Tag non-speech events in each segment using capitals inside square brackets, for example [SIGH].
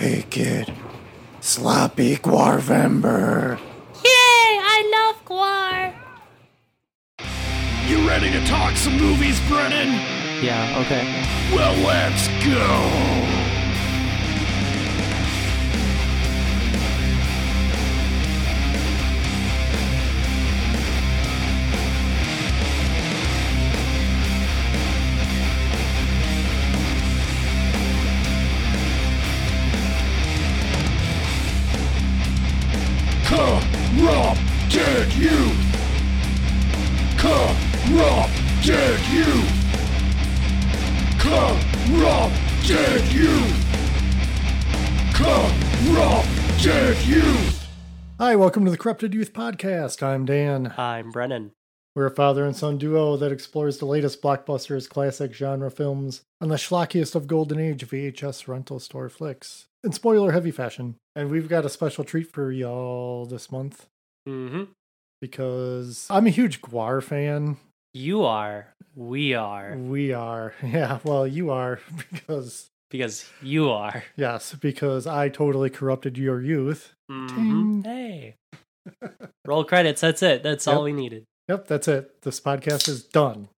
Hey kid, sloppy GWARvember. Yay! I love GWAR. You ready to talk some movies, Brennan? Yeah, okay. Well, let's go. Hi, welcome to the Corrupted Youth Podcast. I'm Dan. I'm Brennan. We're a father and son duo that explores the latest blockbusters, classic genre films, and the schlockiest of golden age VHS rental store flicks in spoiler heavy fashion. And we've got a special treat for y'all this month Mm-hmm. because I'm a huge GWAR fan. You are. We are. We are. [LAUGHS] Yeah, well, you are [LAUGHS] because, Because you are. yes, because I totally corrupted your youth. Mhm. Hey. [LAUGHS] Roll credits. That's it. That's Yep. all we needed. Yep, that's it. This podcast is done.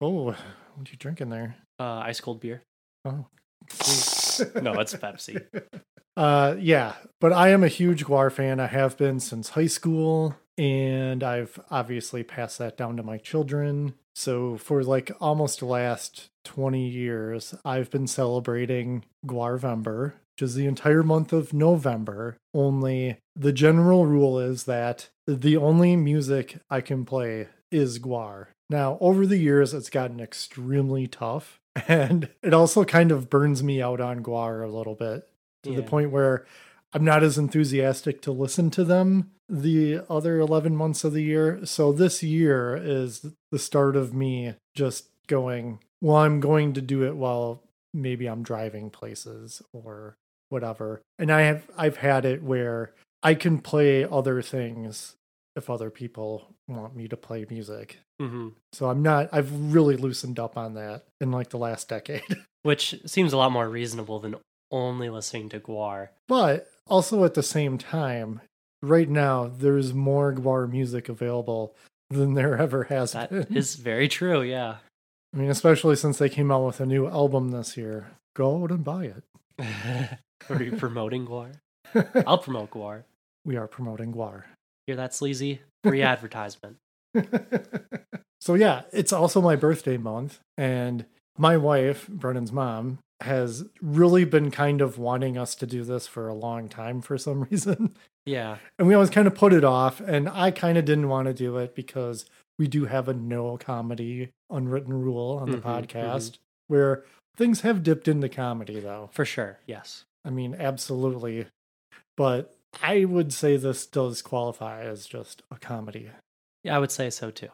Oh, what are you drinking there? Uh, ice cold beer. Oh. No, it's Pepsi. [LAUGHS] Uh, yeah, but I am a huge GWAR fan. I have been since high school, and I've obviously passed that down to my children. So for like almost the last 20 years, I've been celebrating GWARvember, which is the entire month of November. Only the general rule is that the only music I can play is GWAR. Now, over the years, it's gotten extremely tough, [LAUGHS] and it also kind of burns me out on GWAR a little bit to the point where I'm not as enthusiastic to listen to them the other 11 months of the year. So this year is the start of me just going, well, I'm going to do it while maybe I'm driving places or whatever. And I have I've had it where I can play other things if other people want me to play music. hmm So I'm not I've really loosened up on that in like the last decade. [LAUGHS] Which seems a lot more reasonable than only listening to GWAR. But also at the same time, right now there's more GWAR music available than there ever has That been. is [LAUGHS] very true. Yeah. I mean, especially since they came out with a new album this year. Go out and buy [LAUGHS] [LAUGHS] are you promoting GWAR? [LAUGHS] I'll promote GWAR. we are promoting GWAR. Hear that, sleazy? [LAUGHS] Free advertisement. so yeah, it's also my birthday month, and my wife, Brennan's mom, has really been kind of wanting us to do this for a long time for some reason. Yeah. And we always kind of put it off, and I kind of didn't want to do it because we do have a no comedy unwritten rule on the Mhm, podcast where things have dipped into comedy, though. For sure. Yes. I mean, absolutely. But I would say this does qualify as just a comedy Yeah, I would say so too.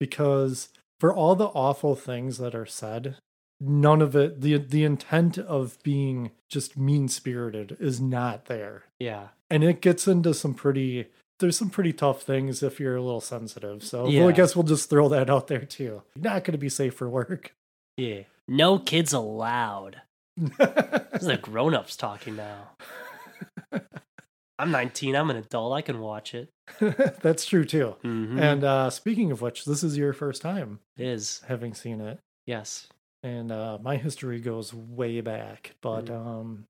because for all the awful things that are said, none of it, the, the intent of being just mean spirited is not there Yeah. and it gets into some pretty there's some pretty tough things if you're a little sensitive so well, i guess we'll just throw that out there too not going to be safe for work Yeah. No kids allowed. This is the grown ups talking now. I'm 19. I'm an adult. I can watch it. [LAUGHS] that's true too Mm-hmm. and uh speaking of which this is your first time it is. having seen it Yes. and uh my history goes way back but Mm. um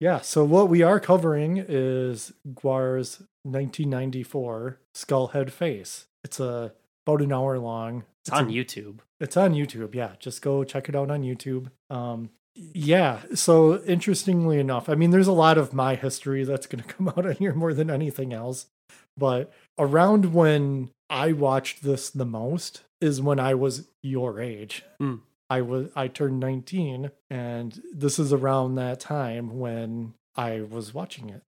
yeah so what we are covering is GWAR's 1994 Skulhedface it's a about an hour long It's on a- YouTube. It's on YouTube. Yeah, just go check it out on YouTube. Um, yeah. So interestingly enough, I mean, there's a lot of my history that's going [LAUGHS] to come out on here more than anything else. But around when I watched this the most is when I was your age. Mm. I was I turned 19, and this is around that time when I was watching it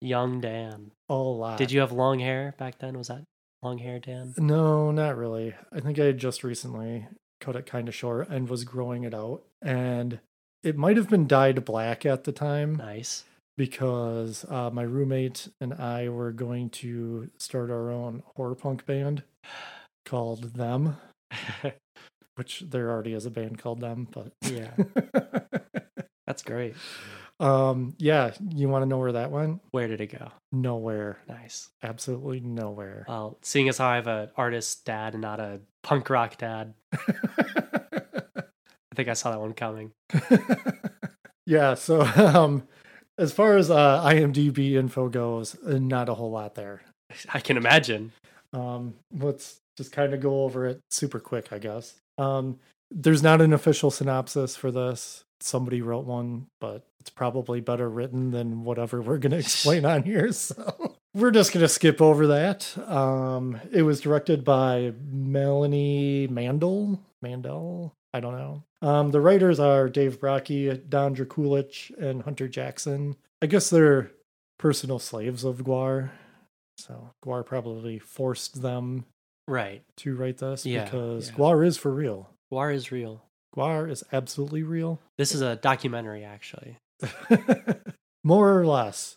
Young Dan. a lot. Did you have long hair back then? Was that long hair, Dan? No, not really. I think I had just recently cut it kind of short and was growing it out. And it might have been dyed black at the time Nice. because uh, my roommate and I were going to start our own horror punk band called Them, [LAUGHS] which there already is a band called Them, but yeah. [LAUGHS] That's great. Um, yeah, you want to know where that went? Where did it go? Nowhere. Nice. Absolutely nowhere. Well, seeing as how I have an artist dad and not a punk rock dad, [LAUGHS] I think I saw that one coming. [LAUGHS] yeah, so [LAUGHS] um as far as uh IMDb info goes, not a whole lot there. [LAUGHS] I can imagine. Um let's just kind of go over it super quick, I guess. Um there's not an official synopsis for this. Somebody wrote one, but it's probably better written than whatever we're going to explain on here. So we're just going to skip over that. Um, it was directed by Melanie Mandel. Mandel? I don't know. Um, the writers are Dave Brockie, Don Drakulich, and Hunter Jackson. I guess they're personal slaves of GWAR. So GWAR probably forced them Right. to write this Yeah, because yeah. GWAR is for real. GWAR is real. GWAR is absolutely real. This is a documentary, actually. [LAUGHS] More or less.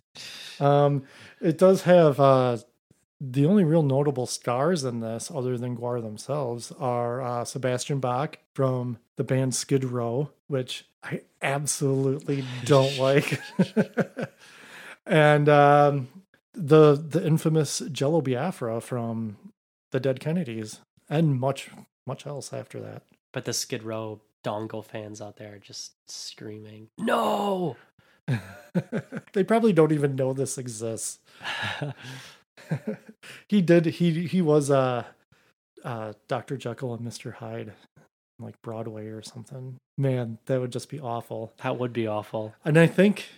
Um, it does have uh, the only real notable stars in this, other than GWAR themselves, are uh, Sebastian Bach from the band Skid Row, which I absolutely don't like, [LAUGHS] and um, the the infamous Jello Biafra from the Dead Kennedys, and much much else after that. But the Skid Row dongle fans out there are just screaming, No! [LAUGHS] they probably don't even know this exists. [LAUGHS] [LAUGHS] he did he he was uh uh Dr. Jekyll and Mr. Hyde like Broadway or something. Man, that would just be awful. that would be awful. And I think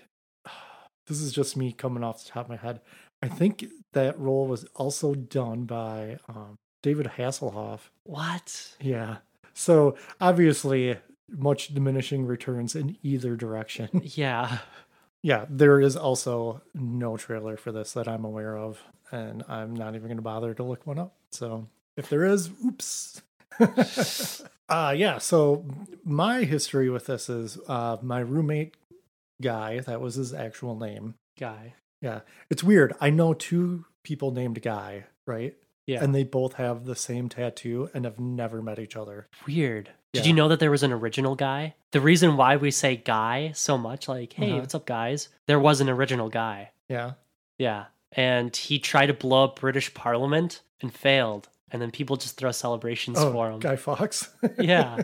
[SIGHS] this is just me coming off the top of my head. I think that role was also done by um David Hasselhoff. What? Yeah. So obviously much diminishing returns in either direction. [LAUGHS] Yeah. Yeah, there is also no trailer for this that I'm aware of, and I'm not even going to bother to look one up. So if there is, oops. [LAUGHS] uh yeah, so my history with this is uh my roommate guy, that was his actual name. Guy. Yeah. It's weird. I know two people named Guy, right? Yeah. And they both have the same tattoo and have never met each other. Weird. Did you know that there was an original guy? The reason why we say guy so much, like, hey, Uh-huh. what's up, guys? There was an original guy. Yeah. Yeah. And he tried to blow up British Parliament and failed. And then people just throw celebrations oh, for him. Oh, Guy Fawkes. [LAUGHS] Yeah.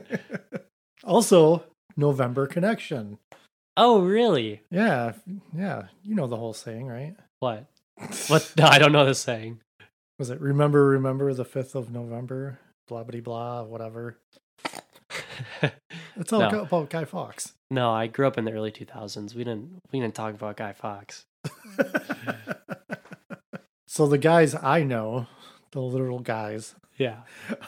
also, November Connection. Oh, really? Yeah, yeah. You know the whole saying, right? What? [LAUGHS] What? No, I don't know the saying. Was it remember, remember the 5th of November? Blah, blah, blah, whatever. [LAUGHS] It's all No. about Guy Fawkes. no, I grew up in the early 2000s. We didn't we didn't talk about Guy Fawkes. So the guys I know, the literal guys, Yeah.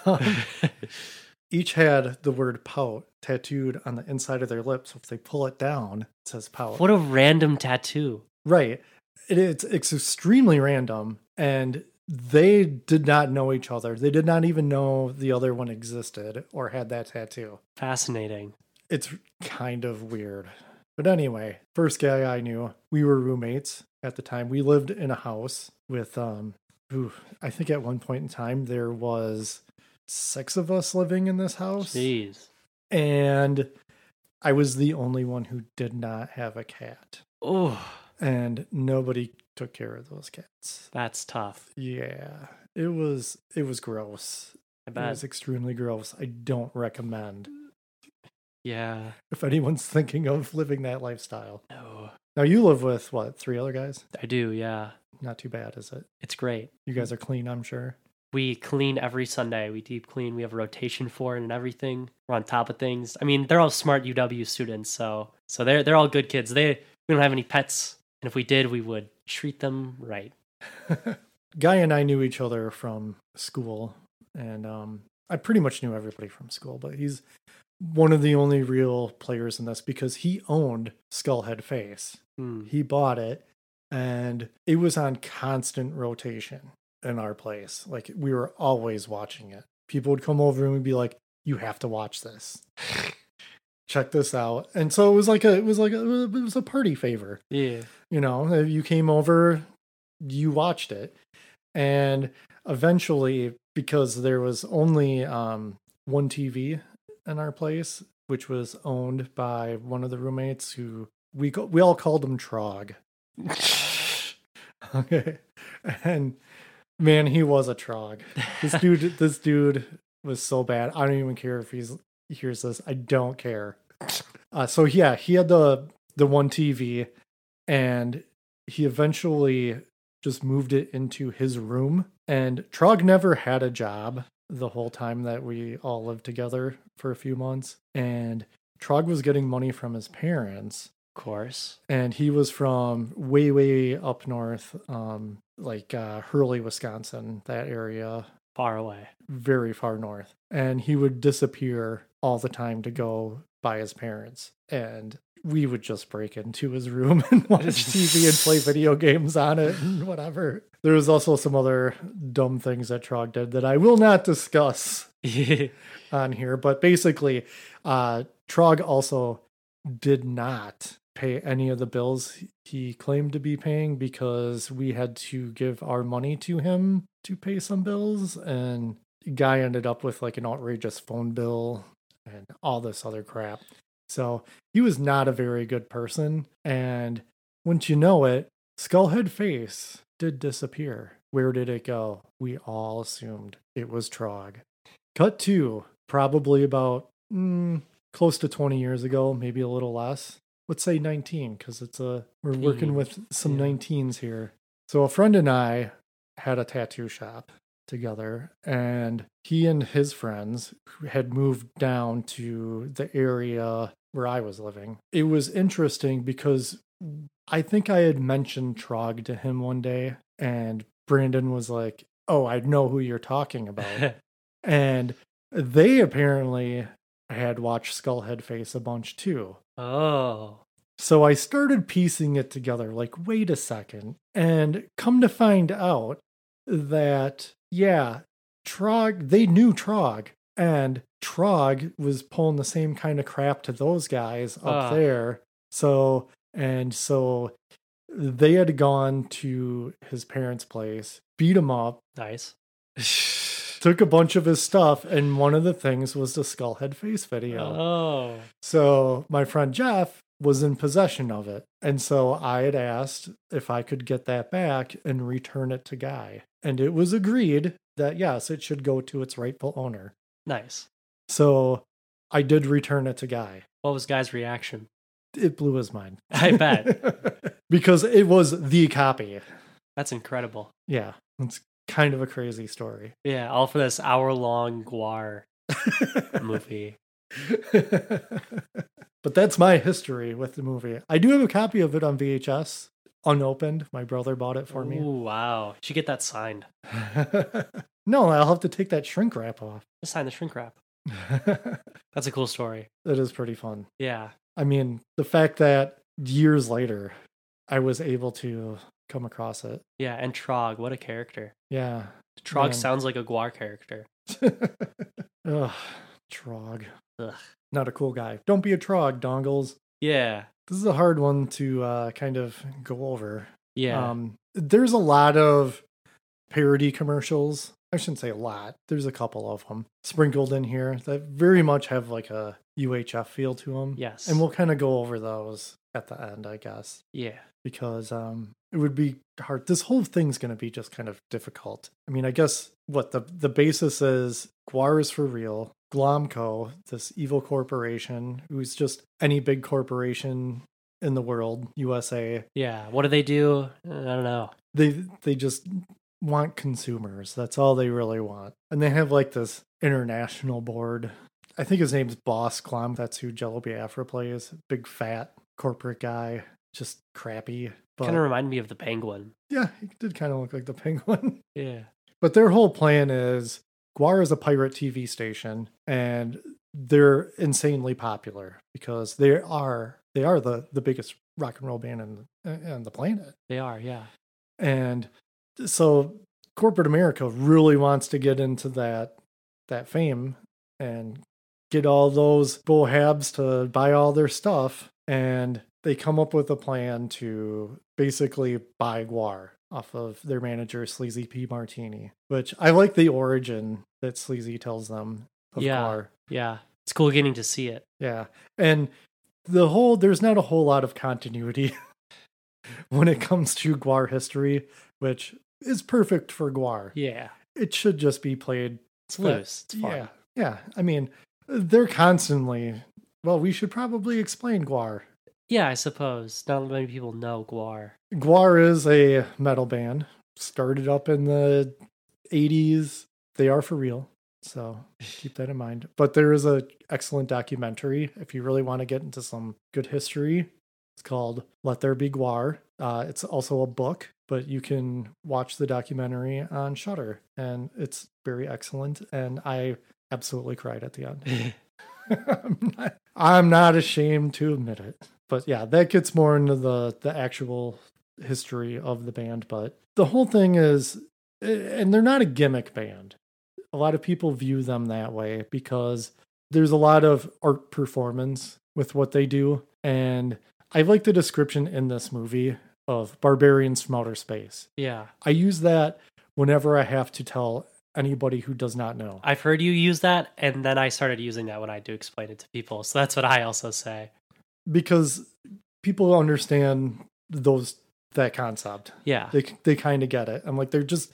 um, [LAUGHS] each had the word pout tattooed on the inside of their lips. So if they pull it down, it says pout. what a random tattoo. Right. It, it's it's extremely random, and they did not know each other. They did not even know the other one existed or had that tattoo. Fascinating. It's kind of weird. But anyway, first guy I knew, we were roommates at the time. We lived in a house with um ooh, I think at one point in time there was six of us living in this house. Jeez. And I was the only one who did not have a cat. Oh, And nobody took care of those cats. that's tough. Yeah. It was it was gross. I It was extremely gross. I don't recommend Yeah. if anyone's [LAUGHS] thinking of living that lifestyle. No. Now you live with what, three other guys? I do, yeah. Not too bad, is it? It's great. You guys are clean, I'm sure. We clean every Sunday. We deep clean. We have a rotation for it and everything. We're on top of things. I mean, they're all smart UW students, so so they're they're all good kids. They we don't have any pets, and if we did, we would treat them right. [LAUGHS] Guy and I knew each other from school, and um, I pretty much knew everybody from school, but he's one of the only real players in this because he owned Skulhedface. Hmm. He bought it, and it was on constant rotation in our place. Like we were always watching it. People would come over and we'd be like, "You have to watch this. Check this out." And so it was like a, it was like a, it was a party favor Yeah. you know if you came over you watched it and eventually because there was only um one tv in our place which was owned by one of the roommates who we we all called him Trog. [LAUGHS] [LAUGHS] Okay, and man, he was a Trog. This dude, [LAUGHS] this dude was so bad. I don't even care if he's he hears this. I don't care. Uh, so yeah, he had the the one TV, and he eventually just moved it into his room. And Trog never had a job the whole time that we all lived together for a few months. And Trog was getting money from his parents, course. and he was from way, way up north, um, like uh, Hurley, Wisconsin, that area, Far away. very far north. And he would disappear all the time to go by his parents. And we would just break into his room [LAUGHS] and watch [LAUGHS] TV and play video games on it and whatever. There was also some other dumb things that Trog did that I will not discuss [LAUGHS] on here. But basically, uh, Trog also did not pay any of the bills he claimed to be paying because we had to give our money to him to pay some bills. And guy ended up with like an outrageous phone bill and all this other crap. So he was not a very good person. And once you know it, Skulhedface did disappear. Where did it go? We all assumed it was Trog. Cut to probably about mm, close to 20 years ago, maybe a little less. Let's say 19, because it's a we're working with some yeah. 19s here. So a friend and I had a tattoo shop together, and he and his friends had moved down to the area where I was living. It was interesting because I think I had mentioned Trog to him one day, and Brandon was like, Oh, I know who you're talking about. [LAUGHS] and they apparently had watched Skulhedface a bunch too. oh. So I started piecing it together like, wait a second. And come to find out that, yeah, Trog, they knew Trog. And Trog was pulling the same kind of crap to those guys up Ah. there. So, and so they had gone to his parents' place, beat him up, Nice. [LAUGHS] took a bunch of his stuff, and one of the things was the Skulhedface video. Oh. So my friend Jeff was in possession of it. And so I had asked if I could get that back and return it to Guy. And it was agreed that yes, it should go to its rightful owner. Nice. So I did return it to Guy. What was Guy's reaction? It blew his mind. [LAUGHS] I bet. [LAUGHS] because it was the copy. That's incredible. Yeah. It's kind of a crazy story. Yeah, all for this hour long GWAR movie. [LAUGHS] but that's my history with the movie. I do have a copy of it on VHS, unopened. My brother bought it for me. Ooh, wow. You should get that signed. [LAUGHS] no, I'll have to take that shrink wrap off. Just sign the shrink wrap. [LAUGHS] That's a cool story. is pretty fun. Yeah. I mean, the fact that years later I was able to come across it. Yeah, and Trog, what a character. Yeah. Trog Man. sounds like a GWAR character. [LAUGHS] Ugh, Trog. Ugh. Not a cool guy. Don't be a Trog, dongles. Yeah. This is a hard one to uh, kind of go over. Yeah. Um, there's a lot of parody commercials. I shouldn't say a lot. There's a couple of them sprinkled in here that very much have like a UHF feel to them. yes. And we'll kind of go over those at the end, I guess, yeah. because um, it would be hard. This whole thing's going to be just kind of difficult. I mean, I guess what the the basis is GWAR is for real. Glomco, this evil corporation, who's just any big corporation in the world, USA, Yeah. What do they do? I don't know. they they just want consumers. That's all they really want. And they have like this international board. I think his name's Boss Glom. That's who Jello Biafra plays. Big fat corporate guy, just crappy. But Kind of remind me of the penguin. yeah, he did kind of look like the [LAUGHS] penguin. Yeah. But their whole plan is GWAR is a pirate TV station and they're insanely popular because they are they are the the biggest rock and roll band in on the planet. They are. Yeah. And so corporate America really wants to get into that that fame and get all those bohabs to buy all their stuff and they come up with a plan to basically buy GWAR off of their manager Sleazy P Martini, which I like the origin that Sleazy tells them of Yeah. GWAR. Yeah. It's cool getting to see it. Yeah. And the whole there's not a whole lot of continuity [LAUGHS] when it comes to GWAR history, which is perfect for GWAR. Yeah. It should just be played. It's loose. It's. Yeah, yeah. I mean, they're constantly. Well, we should probably explain GWAR. Yeah, I suppose. Not many people know GWAR. GWAR is a metal band. Started up in the 80s. They are for real. So keep that in mind. But there is a excellent documentary if you really want to get into some good history. It's called Let There Be GWAR. Uh, it's also a book, but you can watch the documentary on Shudder, and it's very excellent. And I absolutely cried at the end. [LAUGHS] [LAUGHS] I'm, not, I'm not ashamed to admit it. But yeah, that gets more into the the actual history of the band. But the whole thing is, and they're not a gimmick band. A lot of people view them that way because there's a lot of art performance with what they do. And I like the description in this movie of barbarians from outer space. Yeah. I use that whenever I have to tell anybody who does not know. I've heard you use that, and then I started using that when I do explain it to people. So that's what I also say. Because people understand those that concept. Yeah. They they kind of get it. I'm like they're just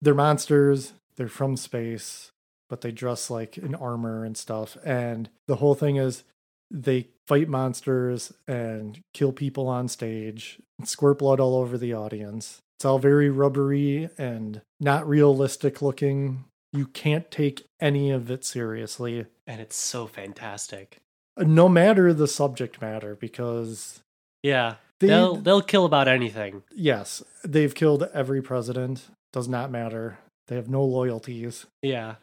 they're monsters. They're from space, but they dress like in armor and stuff. And the whole thing is they fight monsters and kill people on stage, squirt blood all over the audience. It's all very rubbery and not realistic looking. You can't take any of it seriously, And it's so fantastic. No matter the subject matter, because Yeah. they, will they'll kill about anything. yes, they've killed every president. Does not matter. They have no loyalties. Yeah.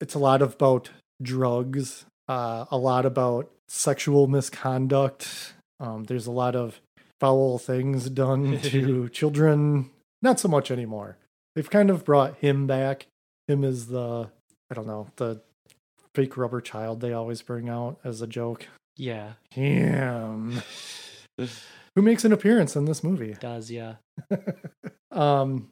It's a lot about drugs, uh, a lot about sexual misconduct. Um, there's a lot of foul things done [LAUGHS] to children. Not so much anymore. They've kind of brought him back. Him is the, I don't know, the fake rubber child they always bring out as a joke. Yeah. Him. [LAUGHS] Who makes an appearance in this movie? Does, yeah. [LAUGHS] um,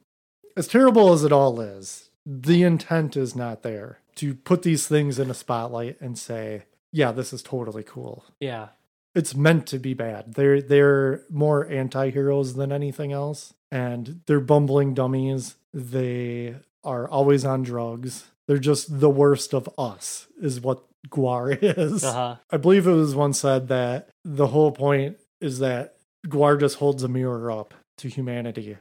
as terrible as it all is, the intent is not there to put these things in a spotlight and say, "Yeah, this is totally cool." Yeah. It's meant to be bad. They're they're more anti-heroes than anything else, and they're bumbling dummies. They are always on drugs. They're just the worst of us, is what GWAR [LAUGHS] is. Uh huh. I believe it was once said that the whole point is that GWAR just holds a mirror up to humanity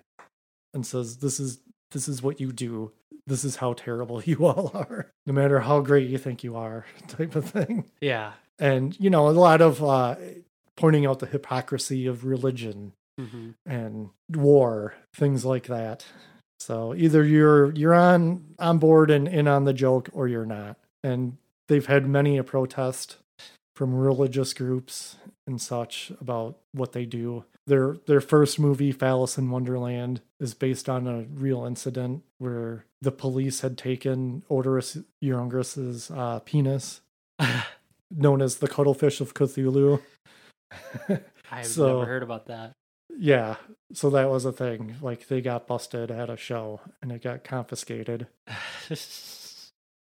and says, "This is this is what you do. This is how terrible [LAUGHS] you all are. No matter how great you think you are, [LAUGHS] type of thing." Yeah. And you know, a lot of uh, pointing out the hypocrisy of religion hmm and war, things like that. So either you're you're on on board and in on the joke, or you're not. And they've had many a protest from religious groups and such about what they do. Their their first movie, Phallus in Wonderland, is based on a real incident where the police had taken Oderus Urungus's uh, penis, [LAUGHS] known as the cuttlefish of Cthulhu. [LAUGHS] I've So- never heard about that. Yeah, so that was a thing. Like they got busted at a show and it got confiscated. [LAUGHS]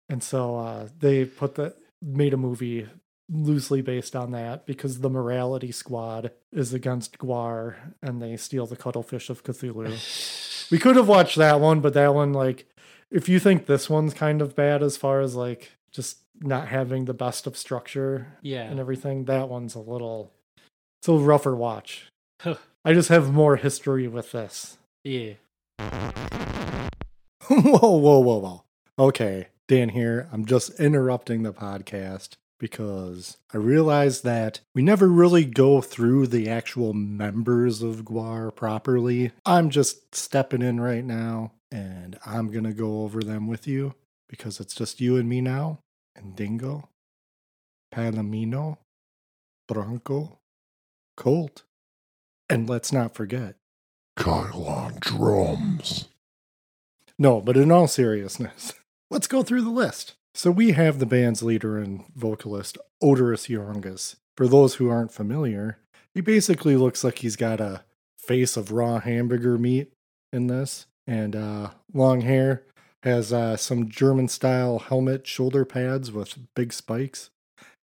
And so uh they put the made a movie loosely based on that because the morality squad is against GWAR and they steal the cuttlefish of Cthulhu. [LAUGHS] we could have watched that one, but that one like if you think this one's kind of bad as far as like just not having the best of structure yeah. and everything, that one's a little it's a rougher watch. [LAUGHS] Huh. I just have more history with this. Yeah. [LAUGHS] whoa, whoa, whoa, whoa. Okay, Dan here. I'm just interrupting the podcast because I realized that we never really go through the actual members of GWAR properly. I'm just stepping in right now and I'm going to go over them with you because it's just you and me now. And Dingo, Palomino, Bronco, Colt. And let's not forget, Kyle on drums. No, but in all seriousness, [LAUGHS] let's go through the list. So we have the band's leader and vocalist, Oderus Urungus. For those who aren't familiar, he basically looks like he's got a face of raw hamburger meat in this, and uh, long hair, has uh, some German style helmet shoulder pads with big spikes.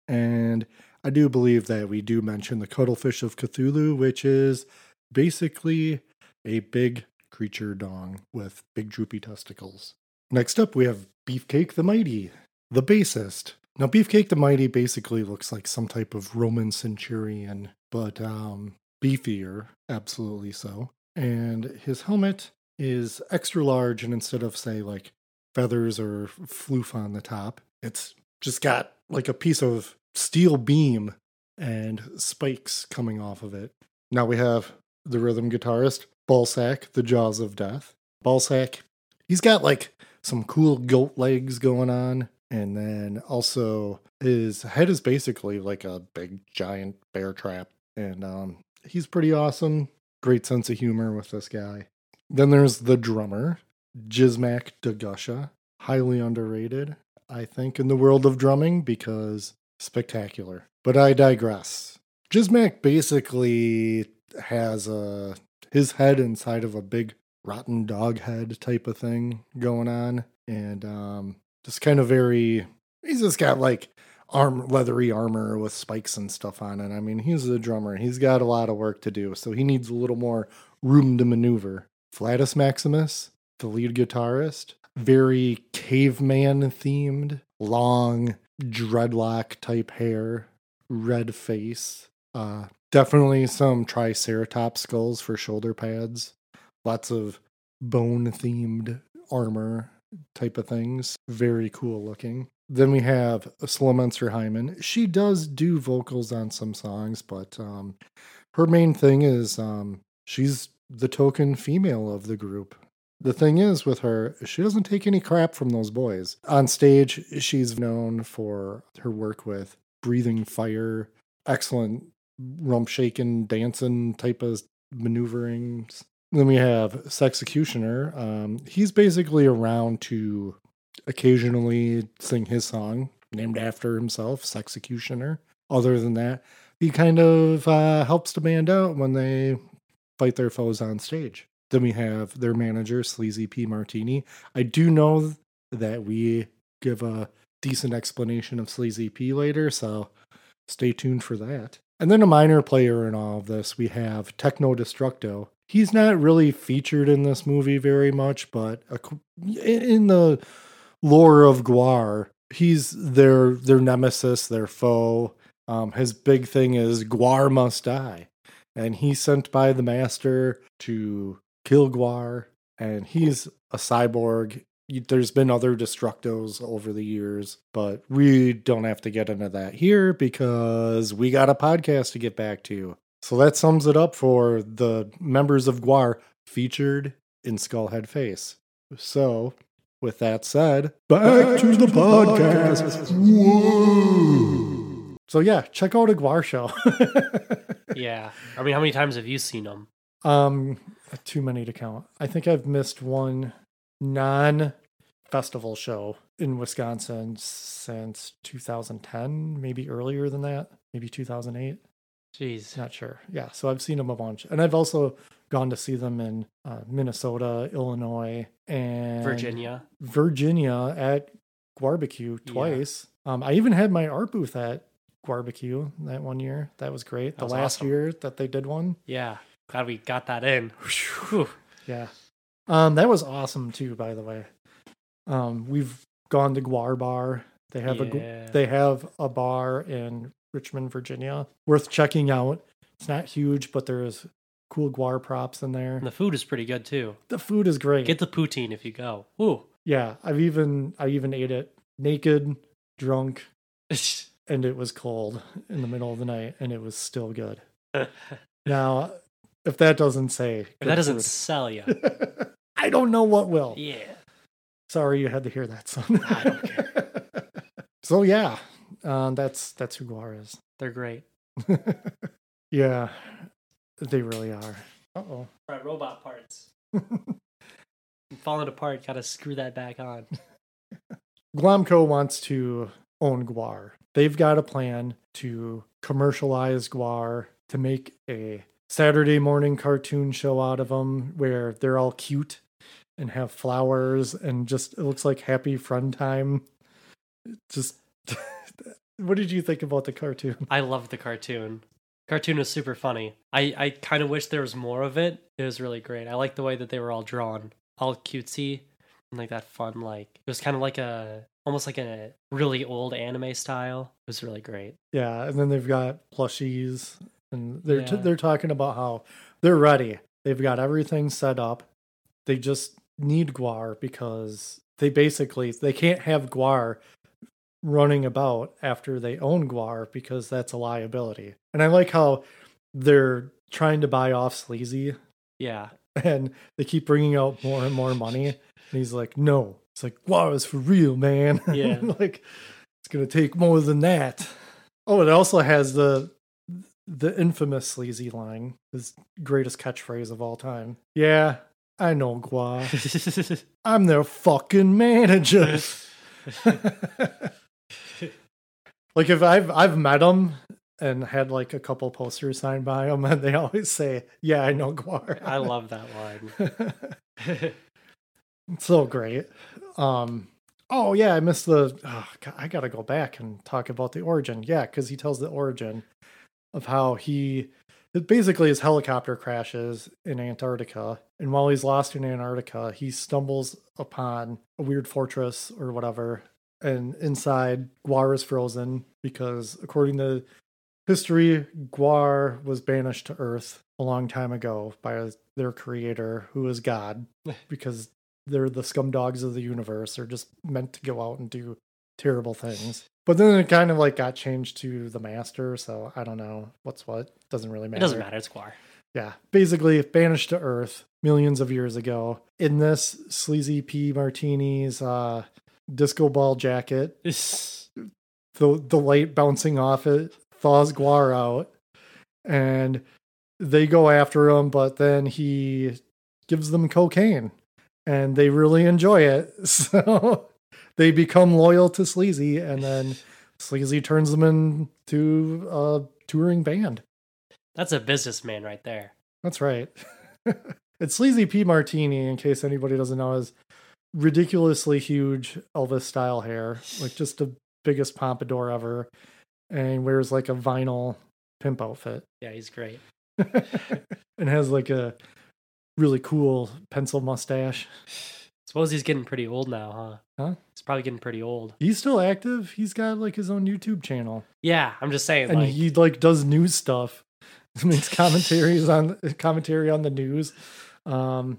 And I do believe that we do mention the cuttlefish of Cthulhu, which is basically a big creature dong with big droopy testicles. Next up, we have Beefcake the Mighty, the bassist. Now, Beefcake the Mighty basically looks like some type of Roman centurion, but um, beefier, absolutely so. And his helmet is extra large, and instead of, say, like feathers or floof on the top, it's just got like a piece of steel beam and spikes coming off of it. Now we have the rhythm guitarist, Balsac, the Jaws of Death. Balsac, he's got like some cool goat legs going on. And then also his head is basically like a big giant bear trap. And um, he's pretty awesome. Great sense of humor with this guy. Then there's the drummer, Jizmak Da Gusha. Highly underrated, I think, in the world of drumming because spectacular. But I digress. Jizmak basically has a his head inside of a big rotten dog head type of thing going on, and um, just kind of very. He's just got like arm leathery armor with spikes and stuff on it. I mean, he's a drummer. He's got a lot of work to do, so he needs a little more room to maneuver. Flatus Maximus, the lead guitarist, very caveman themed, long dreadlock type hair, red face. Uh, definitely some triceratops skulls for shoulder pads. Lots of bone themed armor type of things. Very cool looking. Then we have Slow Hyman. She does do vocals on some songs, but um, her main thing is um, she's the token female of the group. The thing is with her, she doesn't take any crap from those boys. On stage, she's known for her work with breathing fire, excellent rump shaking, dancing type of maneuverings. Then we have Sexecutioner. Um, he's basically around to occasionally sing his song, named after himself, Sexecutioner. Other than that, he kind of uh, helps the band out when they fight their foes on stage. Then we have their manager, Sleazy P. Martini. I do know that we give a decent explanation of Sleazy P later, so stay tuned for that. And then a minor player in all of this, we have Techno Destructo. He's not really featured in this movie very much, but in the lore of GWAR, he's their their nemesis, their foe. Um, his big thing is GWAR must die, and he's sent by the master to kill GWAR, and he's a cyborg. There's been other Destructos over the years, but we don't have to get into that here because we got a podcast to get back to. So that sums it up for the members of GWAR featured in Skulhedface. So, with that said, back, to, the, the podcast. podcast. Whoa. So yeah, check out a GWAR show. [LAUGHS] yeah, I mean, how many times have you seen them? Um, too many to count. I think I've missed one non festival show in Wisconsin since 2010, maybe earlier than that, maybe 2008. Jeez. Not sure. Yeah. So I've seen them a bunch. And I've also gone to see them in uh, Minnesota, Illinois, and Virginia. Virginia at Barbecue twice. Yeah. Um, I even had my art booth at Barbecue that one year. That was great. That the was last awesome. year that they did one. Yeah. Glad we got that in. yeah. Um, that was awesome too, by the way. Um, we've gone to GWAR Bar. They have yeah. a they have a bar in Richmond, Virginia. Worth checking out. It's not huge, but there's cool GWAR props in there. And the food is pretty good too. The food is great. Get the poutine if you go. Ooh. Yeah, I've even I even ate it naked, drunk, [LAUGHS] and it was cold in the middle of the night, and it was still good. [LAUGHS] now if that doesn't say, if that doesn't food. sell you, [LAUGHS] I don't know what will. Yeah. Sorry you had to hear that, son. I don't care. [LAUGHS] so yeah, uh, that's that's who GWAR is. They're great. [LAUGHS] yeah, they really are. Uh oh. Right, robot parts. falling apart. Got to screw that back on. Glomco wants to own GWAR They've got a plan to commercialize GWAR to make a Saturday morning cartoon show out of them where they're all cute and have flowers and just it looks like happy fun time. Just [LAUGHS] what did you think about the cartoon? I love the cartoon. Cartoon was super funny. I, I kind of wish there was more of it. It was really great. I like the way that they were all drawn, all cutesy and like that fun. Like it was kind of like a almost like a really old anime style. It was really great. Yeah, and then they've got plushies, and they're t- they're talking about how they're ready. They've got everything set up. They just need GWAR because they basically they can't have GWAR running about after they own GWAR because that's a liability. And I like how they're trying to buy off Sleazy, Yeah, and they keep bringing out more and more money. And he's like, "No, it's like GWAR is for real, man. [LAUGHS] Yeah. like it's gonna take more than that." Oh, it also has the the infamous sleazy line, his greatest catchphrase of all time. Yeah, I know GWAR. [LAUGHS] I'm their fucking manager. [LAUGHS] [LAUGHS] like if I've I've met him and had like a couple posters signed by him, and they always say, "Yeah, I know GWAR." I love that line. It's so great. Um, oh yeah, I missed the. Oh, God, I got to go back and talk about the origin. Yeah, because he tells the origin of how he it basically his helicopter crashes in Antarctica, and while he's lost in Antarctica, he stumbles upon a weird fortress or whatever, and inside GWAR is frozen because according to history, GWAR was banished to Earth a long time ago by their creator, who is God, [LAUGHS] because they're the scum dogs of the universe. They're just meant to go out and do terrible things. But then it kind of like got changed to the master, so I don't know what's what. Doesn't really it matter. doesn't matter. It's GWAR. Yeah. Basically banished to Earth millions of years ago. In this sleazy P martinis uh disco ball jacket, [LAUGHS] the the light bouncing off it thaws GWAR out, and they go after him. But then he gives them cocaine, and they really enjoy it. [LAUGHS] So they become loyal to Sleazy, and then Sleazy turns them into a touring band. That's a businessman right there. That's right. [LAUGHS] it's Sleazy P Martini, in case anybody doesn't know, is ridiculously huge Elvis style hair, like just the biggest pompadour ever, and wears like a vinyl pimp outfit, Yeah, he's great. [LAUGHS] and has like a really cool pencil mustache. Suppose he's getting pretty old now, huh? Huh? He's probably getting pretty old. He's still active. He's got like his own YouTube channel, Yeah, I'm just saying. and like, he like does news stuff. [LAUGHS] He makes commentaries on commentary on the news. Um,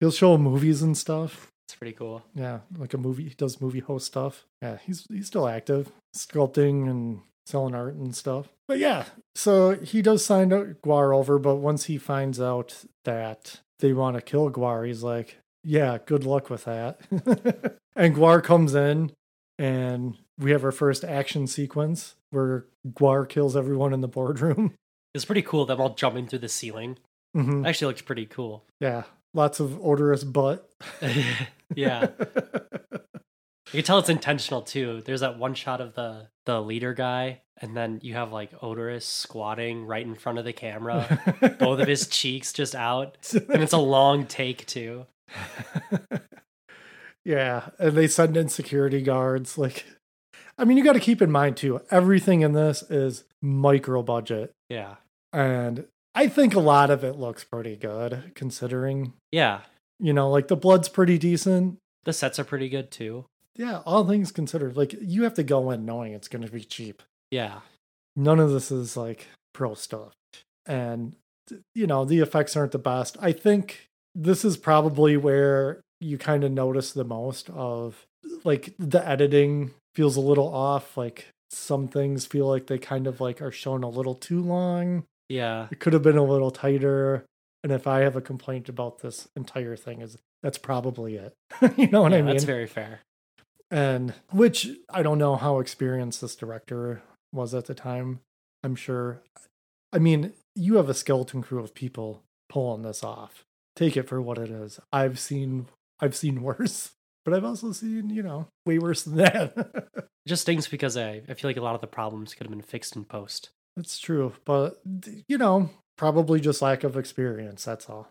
he'll show movies and stuff. it's pretty cool. Yeah, like a movie. He does movie host stuff. Yeah, he's he's still active, sculpting and selling art and stuff. But yeah, so he does sign GWAR over, but once he finds out that they want to kill GWAR, he's like, "Yeah, good luck with that." [LAUGHS] and GWAR comes in, and we have our first action sequence where GWAR kills everyone in the boardroom. [LAUGHS] It's pretty cool. Them all jumping through the ceiling. Mhm. Actually, looks pretty cool. Yeah, lots of Oderus butt. [LAUGHS] yeah, you can tell it's intentional too. There's that one shot of the the leader guy, and then you have like Oderus squatting right in front of the camera, both of his cheeks just out, and it's a long take too. [LAUGHS] yeah, and they send in security guards. Like, I mean, you got to keep in mind too, everything in this is micro budget, Yeah, and I think a lot of it looks pretty good considering, yeah. you know, like the blood's pretty decent. The sets are pretty good too. Yeah, all things considered, like you have to go in knowing it's going to be cheap. Yeah, None of this is like pro stuff, and you know the effects aren't the best. I think this is probably where you kind of notice the most of like the editing feels a little off. Like some things feel like they kind of like are shown a little too long. yeah. It could have been a little tighter. And if I have a complaint about this entire thing, is that's probably it. [LAUGHS] you know what yeah I mean? that's very fair. and which I don't know how experienced this director was at the time. I'm sure. I mean, you have a skeleton crew of people pulling this off. Take it for what it is. I've seen I've seen worse, [LAUGHS] but I've also seen, you know, way worse than that. [LAUGHS] It just stings because I, I feel like a lot of the problems could have been fixed in post. That's true, but you know, probably just lack of experience, that's all.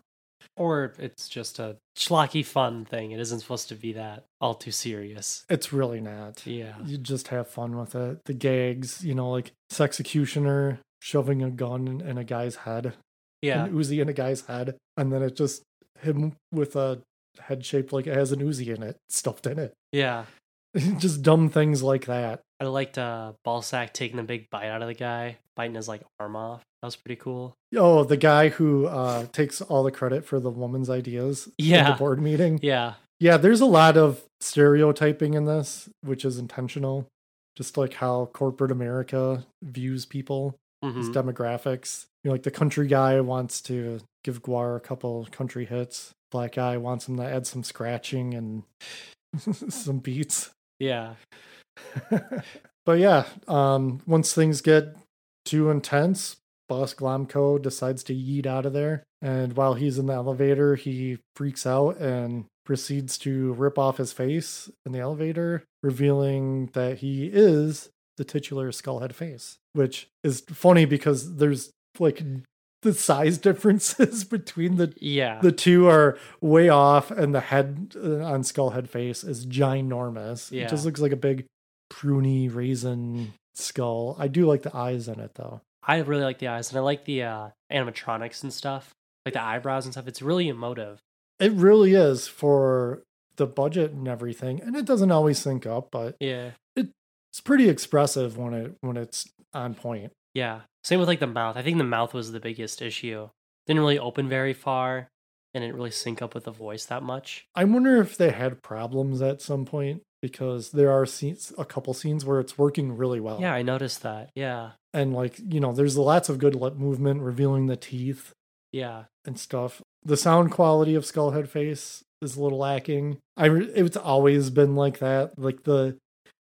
Or it's just a schlocky fun thing. It isn't supposed to be that all too serious. It's really not. Yeah. You just have fun with it. The gags, you know, like Sexecutioner shoving a gun in, in a guy's head, Yeah. an Uzi in a guy's head, and then it just him with a head shaped like it has an Uzi in it, stuffed in it. Yeah. [LAUGHS] just dumb things like that. I liked uh Balsac taking a big bite out of the guy, biting his like arm off. That was pretty cool. Oh, the guy who uh, takes all the credit for the woman's ideas in Yeah. the board meeting. Yeah. Yeah, there's a lot of stereotyping in this, which is intentional. Just like how corporate America views people, its hmm demographics. You know, like the country guy wants to give GWAR a couple country hits. Black guy wants him to add some scratching and [LAUGHS] some beats. Yeah. [LAUGHS] but yeah, um, once things get too intense, Boss Glomko decides to yeet out of there. And while he's in the elevator, he freaks out and proceeds to rip off his face in the elevator, revealing that he is the titular Skulhedface, which is funny because there's like the size differences [LAUGHS] between the Yeah. the two are way off, and the head uh, on Skulhedface is ginormous. Yeah. It just looks like a big pruny raisin skull. I do like the eyes in it though. I really like the eyes and I like the uh animatronics and stuff. Like the eyebrows and stuff. It's really emotive. It really is for the budget and everything, and it doesn't always sync up, but Yeah. It's pretty expressive when it when it's on point. Yeah. Same with like the mouth. I think the mouth was the biggest issue. Didn't really open very far and didn't really sync up with the voice that much. I wonder if they had problems at some point because there are scenes, a couple scenes where it's working really well. Yeah, I noticed that. Yeah. and like you know, there's lots of good lip movement, revealing the teeth Yeah. and stuff. The sound quality of Skulhedface is a little lacking. I it's always been like that. Like the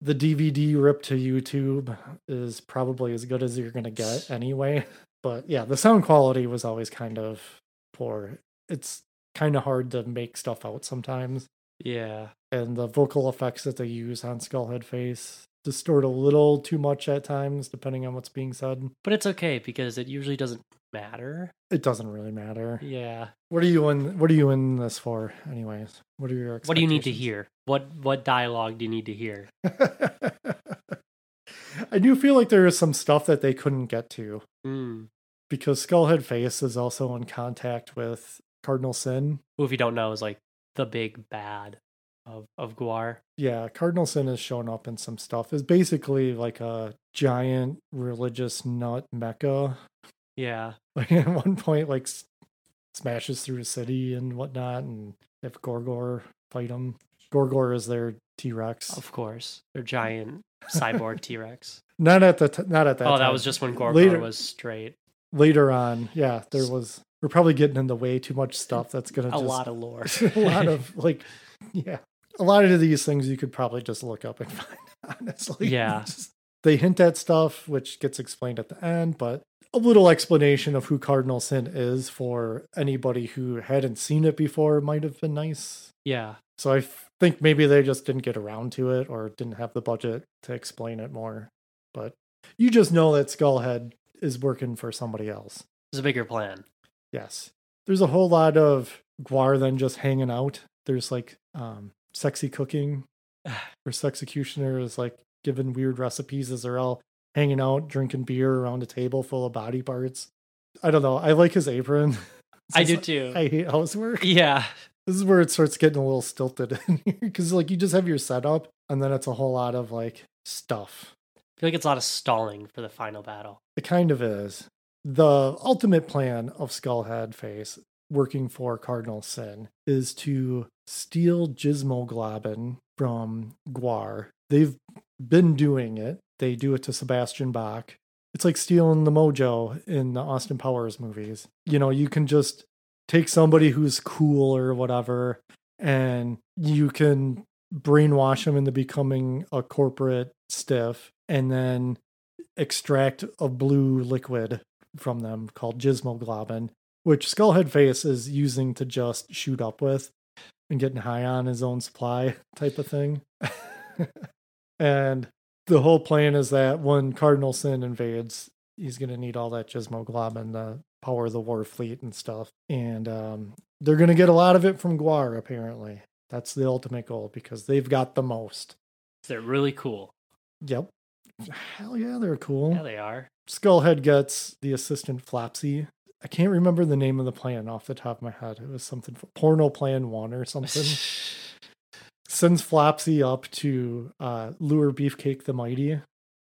the DVD rip to YouTube is probably as good as you're gonna get anyway. But yeah, the sound quality was always kind of poor. It's kind of hard to make stuff out sometimes, Yeah. and the vocal effects that they use on Skulhedface distort a little too much at times, depending on what's being said. But it's okay because it usually doesn't matter. It doesn't really matter. Yeah. What are you in? What are you in this for, anyways? What are your? What do you need to hear? What what dialogue do you need to hear? [LAUGHS] I do feel like there is some stuff that they couldn't get to Mm. because Skulhedface is also in contact with Cardinal Sin. Who, if you don't know, is like the big bad of of GWAR. Yeah, Cardinal Sin has shown up in some stuff. Is basically like a giant religious nut mecca. Yeah. [LAUGHS] Like at one point, like s- smashes through a city and whatnot, and if Gorgor fight him. Gorgor is their T Rex. Of course. They're giant [LAUGHS] cyborg T Rex. Not at the t- not at that. Oh, that was just when Gorgor Later- was straight. later on. Yeah, there was. We're probably getting in the way too much stuff. That's gonna A just, lot of lore. [LAUGHS] a lot of like, yeah, a lot of these things you could probably just look up and find. Honestly, Yeah. Just- they hint at stuff which gets explained at the end, but a little explanation of who Cardinal Sin is for anybody who hadn't seen it before might have been nice. yeah. So I think maybe they just didn't get around to it or didn't have the budget to explain it more. But you just know that Skullhead is working for somebody else. There's a bigger plan. Yes. There's a whole lot of GWAR then just hanging out. There's like um sexy cooking [SIGHS] where Sexecutioner is like giving weird recipes as they're all hanging out, drinking beer around a table full of body parts. I don't know. I like his apron. [LAUGHS] I do too. I hate housework. yeah. This is where it starts getting a little stilted [LAUGHS] in here because like you just have your setup and then it's a whole lot of like stuff. I feel like it's a lot of stalling for the final battle. It kind of is. The ultimate plan of Skulhedface working for Cardinal Sin is to steal Gizmoglobin from GWAR. They've been doing it. They do it to Sebastian Bach. It's like stealing the mojo in the Austin Powers movies. You know, you can just take somebody who's cool or whatever and you can brainwash them into becoming a corporate stiff and then extract a blue liquid from them called gizmoglobin, which Skulhedface is using to just shoot up with and getting high on his own supply [LAUGHS] type of thing. [LAUGHS] and the whole plan is that when Cardinal Sin invades, he's going to need all that gizmoglobin to power of the war fleet and stuff. And um, they're going to get a lot of it from GWAR, apparently. That's the ultimate goal because they've got the most. They're really cool. Yep. Hell yeah, they're cool. Yeah, they are. Skullhead gets the assistant Flapsy. I can't remember the name of the plan off the top of my head. It was something for Porno Plan 1 or something. [LAUGHS] Sends Flapsy up to uh, lure Beefcake the Mighty,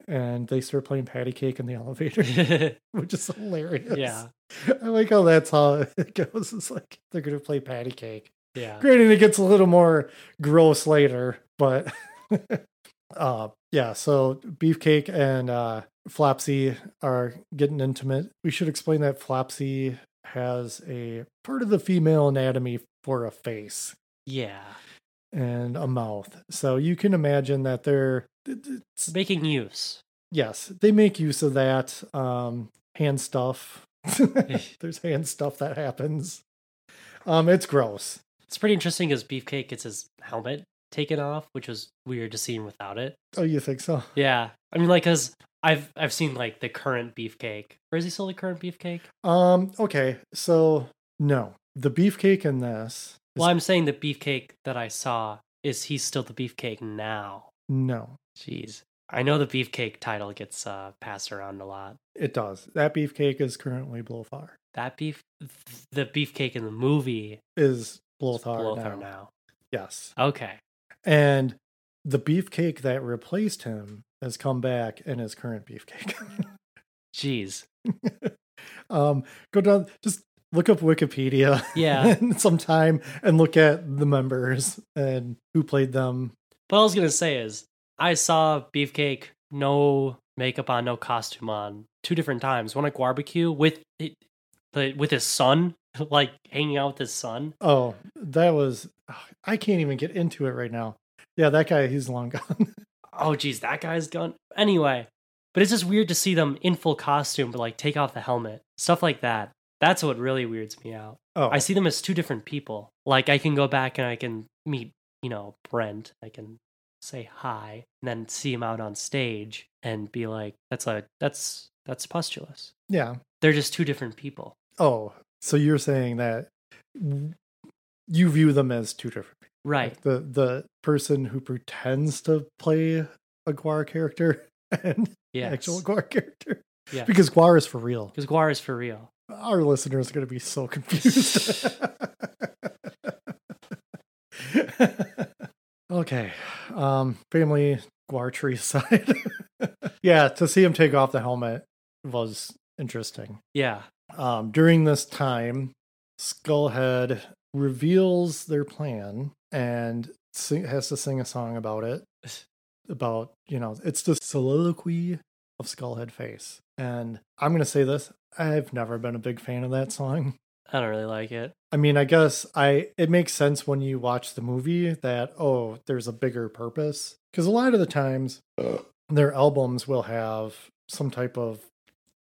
and they start playing patty cake in the [LAUGHS] elevator, [LAUGHS] which is hilarious. yeah, I like how that's how it goes. It's like they're going to play patty cake. yeah. Granted, it gets a little more gross later, but [LAUGHS] uh, yeah. So Beefcake and uh, Flapsy are getting intimate. We should explain that Flapsy has a part of the female anatomy for a face Yeah. And a mouth. So you can imagine that they're it's, Making use. yes, they make use of that um, hand stuff. [LAUGHS] [LAUGHS] There's hand stuff that happens. Um, it's gross. It's pretty interesting because Beefcake gets his helmet taken off, which was weird to see him without it. Oh, you think so? Yeah. I mean, like, cause I've I've seen like the current Beefcake. Or is he still the current Beefcake? Um, okay, so no, the beefcake in this. Well, I'm saying the Beefcake that I saw is he's still the Beefcake now. no, Jeez. I know the Beefcake title gets uh, passed around a lot. it does. That beefcake is currently Blöthar. That beef, the Beefcake in the movie Is is Blöthar now. now. Yes, Okay. and the beefcake that replaced him has come back and is current beefcake. [LAUGHS] Jeez. [LAUGHS] um, go down, just look up Wikipedia. Yeah. [LAUGHS] sometime and look at the members and who played them. What I was gonna say is, I saw Beefcake no makeup on, no costume on, two different times. One at barbecue with it, the with his son, [LAUGHS] like hanging out with his son. Oh, that was. I can't even get into it right now. Yeah, that guy, he's long gone. [LAUGHS] Oh, geez, that guy's gone. Anyway, but it's just weird to see them in full costume, but like take off the helmet, stuff like that. That's what really weirds me out. Oh, I see them as two different people. Like I can go back and I can meet, you know, Brent. I can say hi, and then see him out on stage and be like, "That's a that's that's Pustulus." yeah. They're just two different people. Oh, so you're saying that you view them as two different people. Right. Like the the person who pretends to play a GWAR character [LAUGHS] and Yeah. actual GWAR character. Yeah. Because GWAR is for real. Because GWAR is for real. Our listeners are going to be so confused. [LAUGHS] okay. Um, family GWAR tree side. [LAUGHS] yeah, to see him take off the helmet was interesting. Yeah. Um, during this time, Skullhead reveals their plan and sing, has to sing a song about it. [LAUGHS] About, you know, it's the soliloquy of Skulhedface. And I'm going to say this I've never been a big fan of that song. I don't really like it. I mean, I guess I it makes sense when you watch the movie that oh, there's a bigger purpose because a lot of the times their albums will have some type of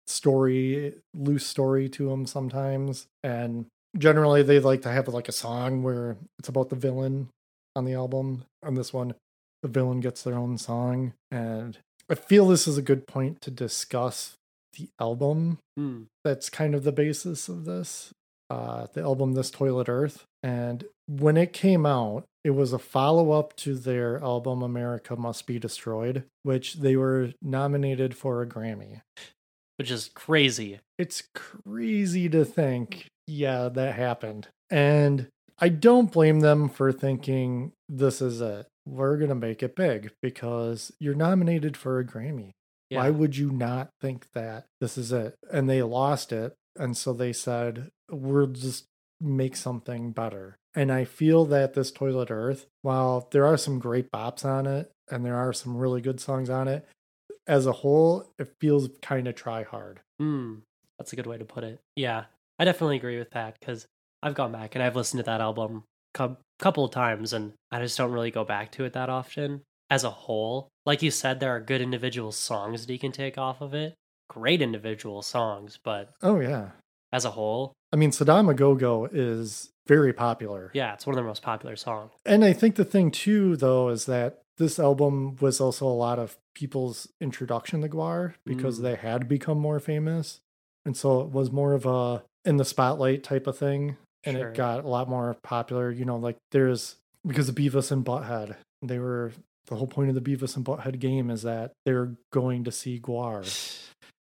story, loose story to them sometimes, and generally they like to have like a song where it's about the villain on the album. On this one, the villain gets their own song, and I feel this is a good point to discuss the album Hmm. that's kind of the basis of this uh the album this toilet earth and when it came out it was a follow-up to their album america must be destroyed which they were nominated for a grammy Which is crazy. it's crazy to think yeah that happened and i don't blame them for thinking this is it we're gonna make it big because you're nominated for a grammy Yeah. why would you not think that this is it? And they lost it. And so they said, we'll just make something better. And I feel that this Toilet Earth, while there are some great bops on it and there are some really good songs on it, as a whole, it feels kind of try hard. Hmm. That's a good way to put it. Yeah. I definitely agree with that because I've gone back and I've listened to that album a couple of times and I just don't really go back to it that often. As a whole, like you said, there are good individual songs that you can take off of it. Great individual songs, but Oh, yeah. as a whole, I mean, Saddam Go Go is very popular. yeah, it's one of their most popular songs. And I think the thing too, though, is that this album was also a lot of people's introduction to GWAR because Mm. they had become more famous. and so it was more of a in the spotlight type of thing, and Sure. it got a lot more popular. You know, like there's because of Beavis and Butthead, they were the whole point of the Beavis and Butthead game is that they're going to see GWAR,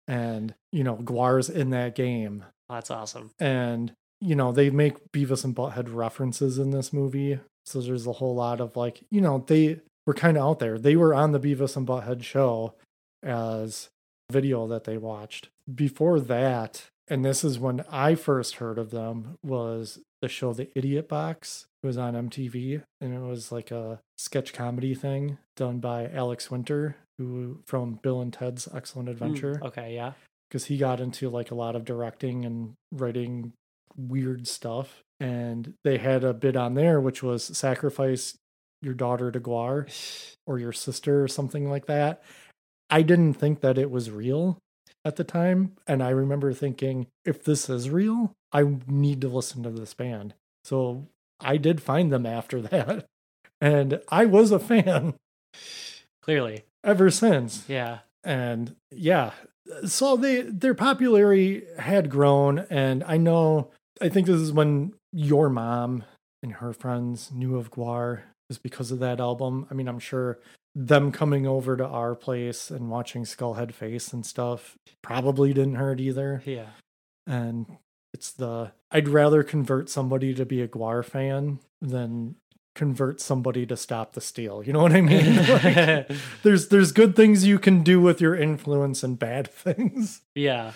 and you know GWAR's in that game, oh, That's awesome. and you know they make Beavis and Butthead references in this movie. So there's a whole lot of like, you know, they were kind of out there. They were on the Beavis and Butthead show as video that they watched. Before that, and this is when I first heard of them, was the show The Idiot Box. It was on MTV and it was like a sketch comedy thing done by Alex Winter, who from Bill and Ted's Excellent Mm, Adventure Okay, yeah. because he got into like a lot of directing and writing weird stuff. And they had a bit on there which was sacrifice your daughter to GWAR [SIGHS] or your sister or something like that. I didn't think that it was real at the time. And I remember thinking, if this is real, I need to listen to this band. So I did find them after that. And I was a fan Clearly. ever since Yeah. and yeah so they their popularity had grown and i know i think this is when your mom and her friends knew of GWAR is because of that album i mean i'm sure them coming over to our place and watching Skulhedface and stuff probably didn't hurt either Yeah. and it's the i'd rather convert somebody to be a GWAR fan than convert somebody to stop the steal you know what i mean [LAUGHS] Like, [LAUGHS] there's there's good things you can do with your influence and bad [LAUGHS] things. yeah.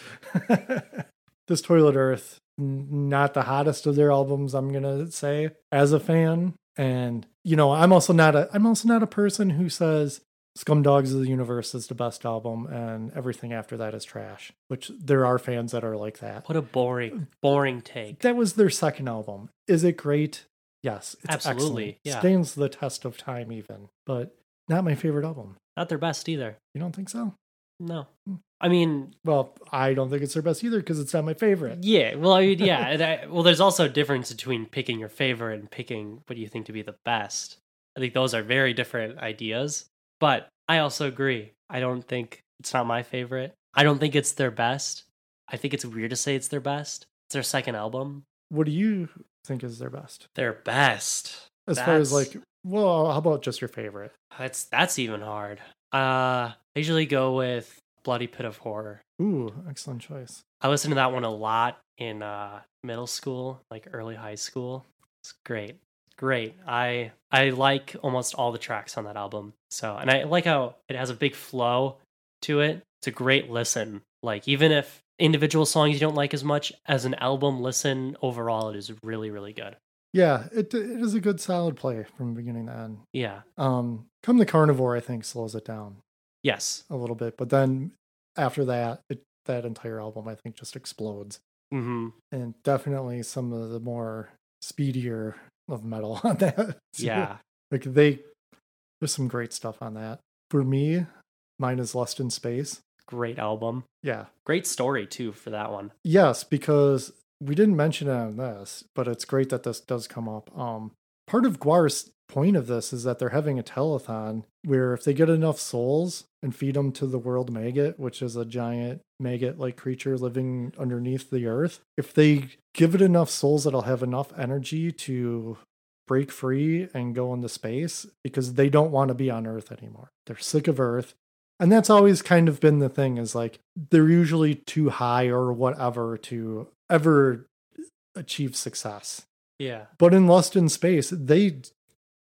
this Toilet Earth, not the hottest of their albums, I'm gonna say as a fan. And you know, I'm also not a I'm also not a person who says Scumdogs of the Universe is the best album and everything after that is trash. Which there are fans that are like that. What a boring, boring take. That was their second album. Is it great? Yes, it's Absolutely, excellent. yeah. Stands the test of time even, but not my favorite album. Not their best either. You don't think so? No. Hmm. I mean, Well, I don't think it's their best either because it's not my favorite. yeah. Well, I mean, yeah. [LAUGHS] and I, well, there's also a difference between picking your favorite and picking what you think to be the best. I think those are very different ideas. But I also agree. I don't think it's not my favorite. I don't think it's their best. I think it's weird to say it's their best. It's their second album. What do you think is their best? Their best. As far as like, well, how about just your favorite? That's that's even hard. Uh, I usually go with Bloody Pit of Horror. Ooh, excellent choice. I listened to that one a lot in uh, middle school, like early high school. It's great, great. I I like almost all the tracks on that album. So, and I like how it has a big flow to it. It's a great listen. Like even if individual songs you don't like as much as an album listen overall, it is really really good. Yeah, it it is a good solid play from beginning to end. Yeah. Um, Come the Carnivore, I think, slows it down Yes. a little bit, but then after that, it, that entire album, I think, just explodes. hmm And definitely some of the more speedier of metal [LAUGHS] on that. Yeah. like they, there's some great stuff on that. For me, mine is Lust in Space. Great album. Yeah, Great story too for that one. Yes, because we didn't mention it on this, but it's great that this does come up. Um, part of GWAR's point of this is that they're having a telethon where if they get enough souls and feed them to the world maggot, which is a giant maggot-like creature living underneath the earth, if they give it enough souls, it'll have enough energy to break free and go into space because they don't want to be on Earth anymore. They're sick of Earth. And that's always kind of been the thing is like they're usually too high or whatever to ever achieve success. Yeah. But in Lost in Space, they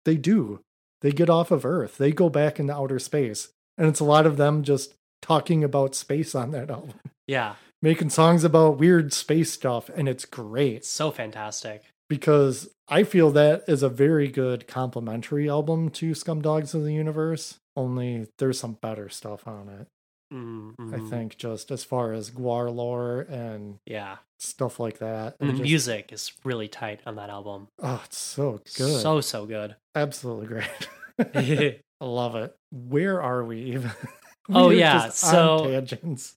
they do. They get off of Earth. They go back into outer space. And it's a lot of them just talking about space on that album. Yeah. [LAUGHS] Making songs about weird space stuff and it's great It's so fantastic. because I feel that is a very good complimentary album to Scumdogs of the Universe. Only there's some better stuff on it. Mm, I think just as far as GWAR lore and Yeah. stuff like that. And the just- music is really tight on that album. Oh, it's so good. So so good. Absolutely great. [LAUGHS] [LAUGHS] I love it. Where are we even? [LAUGHS] Oh, We are yeah, so- tangents.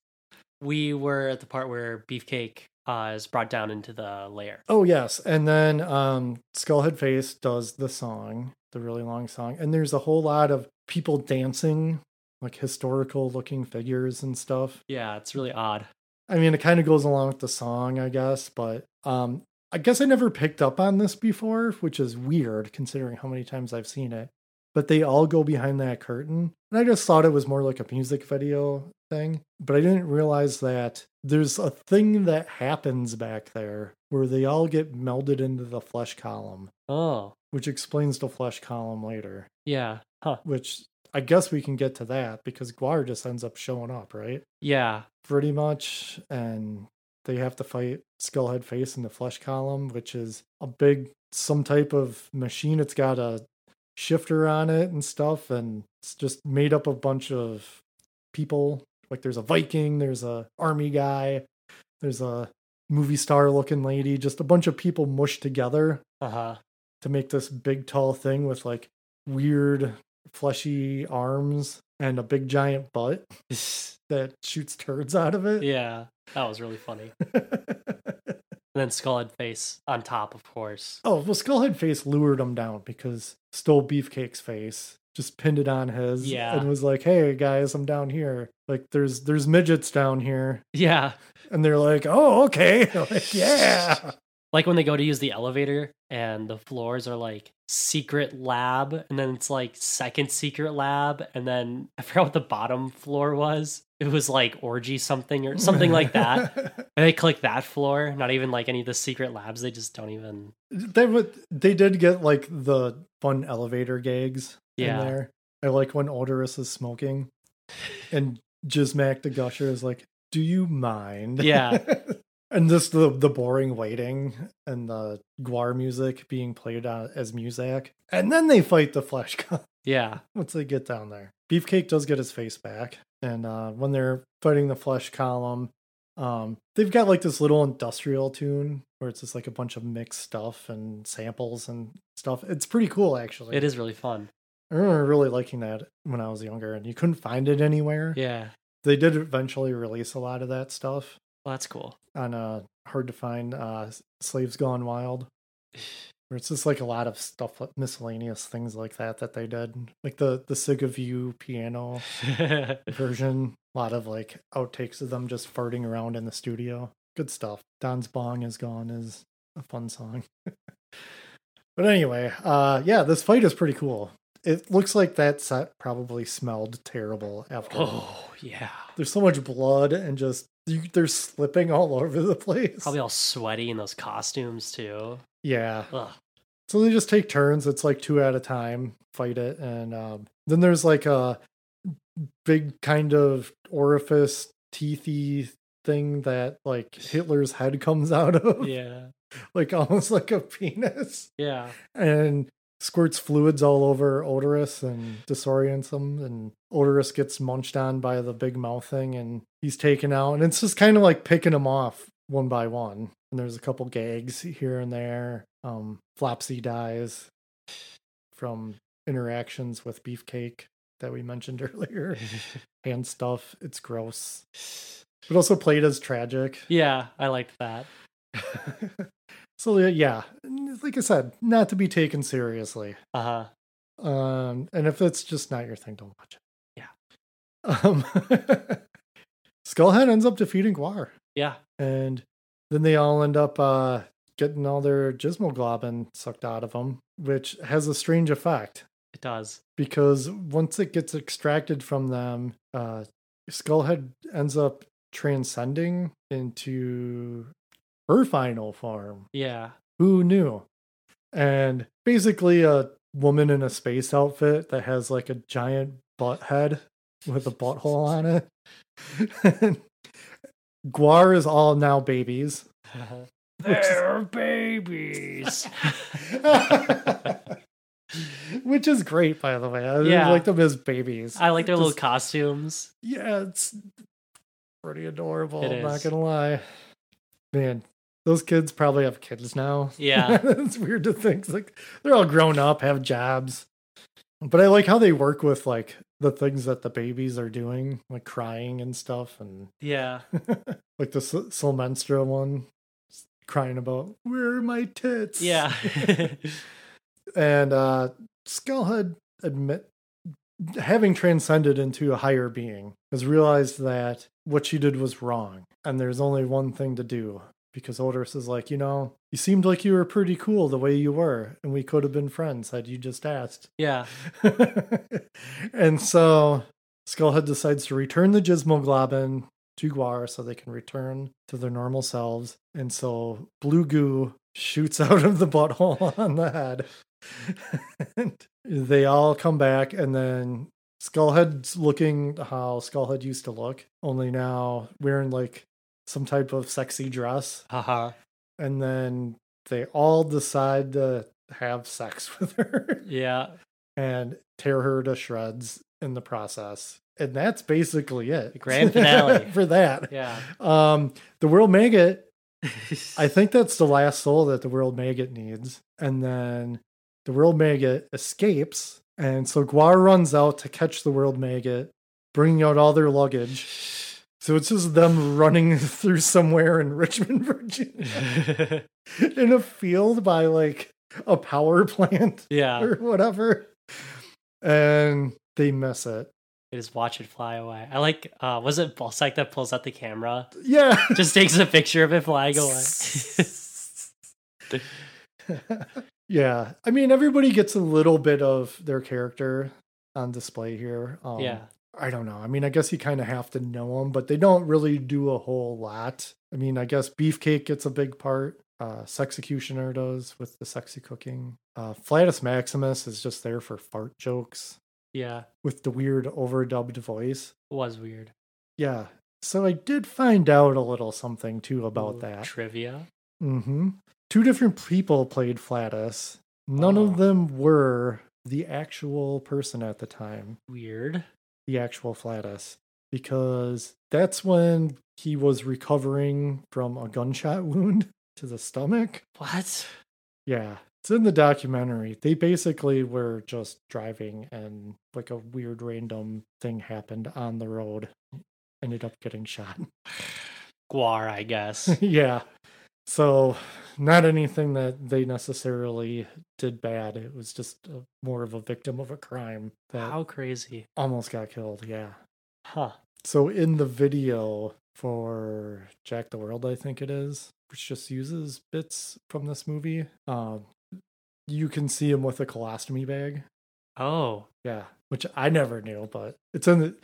we were at the part where Beefcake uh, is brought down into the lair. Oh yes, and then um, Skulhedface does the song, the really long song, and there's a whole lot of people dancing, like historical looking figures and stuff. Yeah, it's really odd. I mean, it kind of goes along with the song, I guess, but um, I guess I never picked up on this before, which is weird considering how many times I've seen it. But they all go behind that curtain. And I just thought it was more like a music video thing. But I didn't realize that there's a thing that happens back there where they all get melded into the flesh column, Oh, which explains the flesh column later. yeah. Huh. Which I guess we can get to that because GWAR just ends up showing up, right? Yeah. pretty much and they have to fight Skulhedface in the flesh column which is a big some type of machine it's got a shifter on it and stuff and it's just made up of a bunch of people like there's a viking there's a army guy there's a movie star looking lady just a bunch of people mushed together Uh huh. to make this big tall thing with like weird fleshy arms and a big giant butt [LAUGHS] that shoots turds out of it yeah. That was really funny. [LAUGHS] And then Skulhedface on top, of course. Oh, well, Skulhedface lured him down because stole Beefcake's face, just pinned it on his, Yeah. and was like, "Hey guys, I'm down here. Like, there's there's midgets down here," Yeah. and they're like, "Oh, okay, [LAUGHS] like, yeah." Like when they go to use the elevator and the floors are like secret lab, and then it's like second secret lab, and then [LAUGHS] I forgot what the bottom floor was. It was like orgy something or something like that. [LAUGHS] And they click that floor, not even like any of the secret labs. They just don't even. they would they did get like the fun elevator gags Yeah. in there. I like when Oderus is smoking, and Jizmak Da Gusha is like, "Do you mind?" Yeah. [LAUGHS] and just the the boring waiting and the GWAR music being played on as music, and then they fight the Flesh [LAUGHS] God Yeah. once they get down there. Beefcake does get his face back, and uh, when they're fighting the Flesh Column, um, they've got like this little industrial tune where it's just like a bunch of mixed stuff and samples and stuff. It's pretty cool, actually. It is really fun. I remember really liking that when I was younger, and you couldn't find it anywhere. Yeah. They did eventually release a lot of that stuff Well, that's cool. on uh hard to find uh Slaves Gone Wild. [SIGHS] Where it's just like a lot of stuff like miscellaneous things like that that they did. Like the the Siga View piano [LAUGHS] version. A lot of like outtakes of them just farting around in the studio. Good stuff. Don's Bong is Gone is a fun song. [LAUGHS] but anyway, uh yeah, this fight is pretty cool. It looks like that set probably smelled terrible after. oh, yeah. There's so much blood and just they're slipping all over the place. Probably all sweaty in those costumes, too. Yeah. Ugh. So they just take turns. It's like two at a time, fight it, and um, then there's like a big kind of orifice, teethy thing that like Hitler's head comes out of, Yeah. [LAUGHS] like almost like a penis, Yeah. and squirts fluids all over Oderus and disorients him, and Oderus gets munched on by the big mouth thing, and he's taken out, and it's just kind of like picking him off one by one. And there's a couple gags here and there. Um, Flopsy dies from interactions with Beefcake that we mentioned [LAUGHS] earlier. Hand stuff. It's gross. But also played as tragic. Yeah. I liked that. [LAUGHS] so yeah, like I said, not to be taken seriously. Uh huh. Um, and if it's just not your thing, don't watch it. Yeah. Um, [LAUGHS] Skullhead ends up defeating GWAR, Yeah. and then they all end up uh, getting all their Gizmoglobin sucked out of them, which has a strange effect It does. because once it gets extracted from them, uh, Skullhead ends up transcending into her final form. Yeah. Who knew? And basically, a woman in a space outfit that has like a giant butt head with a butthole on it. [LAUGHS] GWAR is all now babies. [LAUGHS] They're babies. [LAUGHS] Which is great, by the way. I Yeah. like them as babies. I like their little costumes. Yeah, it's pretty adorable. It I'm not gonna lie. Man, those kids probably have kids now. Yeah. [LAUGHS] it's weird to think. It's like they're all grown up, have jobs. But I like how they work with like the things that the babies are doing, like crying and stuff, and Yeah. [LAUGHS] like the Sil- Slymenstra one, crying about where are my tits? Yeah. [LAUGHS] and uh Skullhead admit having transcended into a higher being has realized that what she did was wrong and there's only one thing to do because Otis is like, you know, you seemed like you were pretty cool the way you were, and we could have been friends had you just asked. [LAUGHS] Yeah. and so Skullhead decides to return the Gizmoglobin to GWAR so they can return to their normal selves. And so blue goo shoots [LAUGHS] out of the butthole [LAUGHS] on the head. and they all come back, and then Skullhead's looking how Skullhead used to look, only now wearing like some type of sexy dress. Haha. And then they all decide to have sex [LAUGHS] with her Yeah. and tear her to shreds in the process. And that's basically it. The grand finale. [LAUGHS] for that. Yeah. Um, the world maggot, [LAUGHS] I think that's the last soul that the world maggot needs. And then the world maggot escapes. And so GWAR runs out to catch the world maggot, bringing out all their luggage. So it's just them running [LAUGHS] through somewhere in Richmond, [LAUGHS] Virginia, [LAUGHS] in a field by like a power plant yeah. or whatever. And they miss it. They just watch it fly away. I like, uh, was it Balsac that pulls out the camera? Yeah. Just takes a picture of it flying away. yeah. I mean, everybody gets a little bit of their character on display here. Um, yeah. I don't know. I mean, I guess you kind of have to know them, but they don't really do a whole lot. I mean, I guess Beefcake gets a big part. Uh, Sexecutioner does with the sexy cooking. Uh, Flatus Maximus is just there for fart jokes Yeah. with the weird overdubbed voice. It was weird. Yeah. So I did find out a little something too about Ooh, that. Trivia. Mm-hmm. Two different people played Flatus. None Oh. of them were the actual person at the time, Weird. The actual Flatus, because that's when he was recovering from a gunshot [LAUGHS] wound to the stomach. What? Yeah, it's in the documentary. They basically were just driving and like a weird random thing happened on the road. Ended up getting shot. [SIGHS] GWAR, I guess. [LAUGHS] yeah. So, not anything that they necessarily did bad. It was just a, more of a victim of a crime that How crazy. almost got killed. Yeah. Huh. So, in the video for Jack the World, I think it is, which just uses bits from this movie, um, you can see him with a colostomy bag. Oh. Yeah, which I never knew, but it's in the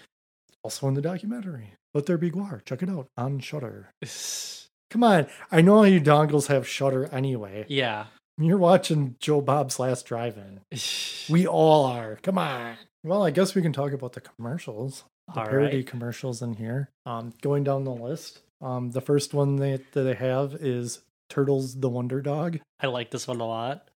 also in the documentary. Let there be GWAR. Check it out on Shudder. [LAUGHS] Come on, I know you dongles have Shudder anyway. yeah. You're watching Joe Bob's Last Drive-In. [LAUGHS] We all are. Come on. Well, I guess we can talk about the commercials, the All parody right. commercials in here. Um, going down the list. Um, the first one they, that they have is Turtles the Wonder Dog. I like this one a lot.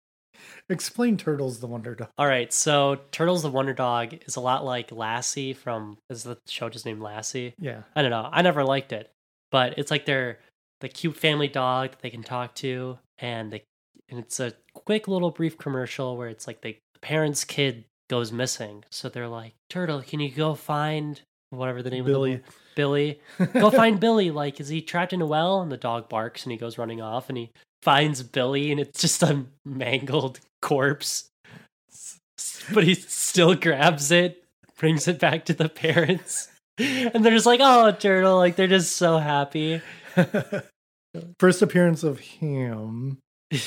Explain Turtles the Wonder Dog. All right, so Turtles the Wonder Dog is a lot like Lassie from is the show just named Lassie? Yeah. I don't know. I never liked it, but it's like they're the cute family dog that they can talk to, and they and it's a quick little brief commercial where it's like they, the parents' kid goes missing, so they're like, "Turtle, can you go find whatever the name Billy. of the Billy? [LAUGHS] Go find Billy. Like, is he trapped in a well?" And the dog barks, and he goes running off, and he finds Billy, and it's just a mangled corpse, but he still grabs it, brings it back to the [LAUGHS] parents. And they're just like, oh, turtle. Like, they're just so happy. [LAUGHS] First appearance of him. [LAUGHS]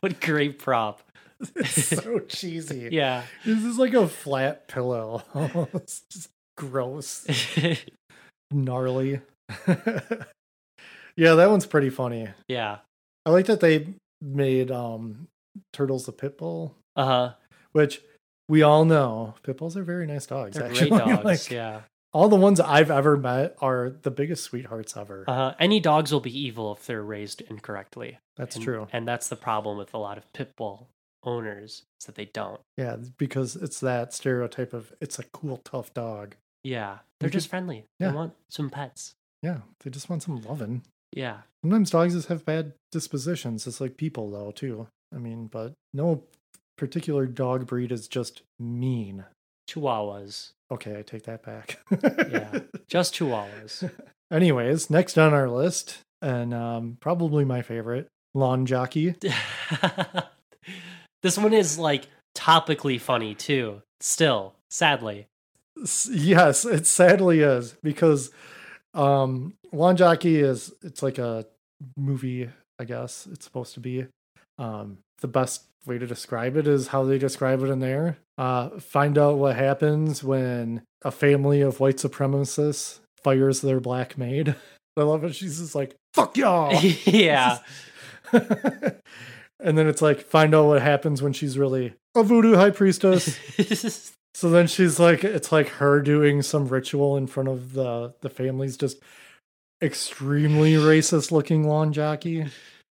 what great prop. [LAUGHS] It's so cheesy. [LAUGHS] Yeah. This is like a flat pillow. it's just gross. Gnarly. yeah, that one's pretty funny. yeah. I like that they made um Turtles the pit bull, Uh huh. which we all know pit bulls are very nice dogs. They're actually. great dogs. Like, yeah. All the ones I've ever met are the biggest sweethearts ever. Uh. Any dogs will be evil if they're raised incorrectly. That's And- true. And that's the problem with a lot of pit bull owners is that they don't. Yeah, because it's that stereotype of it's a cool, tough dog. Yeah. They're could- just friendly. yeah. They want some pets. Yeah, they just want some loving. Yeah. Sometimes dogs just have bad dispositions. It's like people, though, too. I mean, but no particular dog breed is just mean. Chihuahuas. Okay, I take that back. Yeah. Just chihuahuas. [LAUGHS] Anyways, next on our list, and um, probably my favorite, lawn jockey. [LAUGHS] this one is like topically funny too. Still, sadly. Yes, it sadly is because Um, Lawn Jockey is it's like a movie, I guess it's supposed to be. Um, the best way to describe it is how they describe it in there. Uh, find out what happens when a family of white supremacists fires their black maid. [LAUGHS] I love it. She's just like, fuck y'all. [LAUGHS] [LAUGHS] yeah. and then it's like, find out what happens when she's really a voodoo high priestess. So then she's like, it's like her doing some ritual in front of the the family's just extremely racist looking lawn jockey.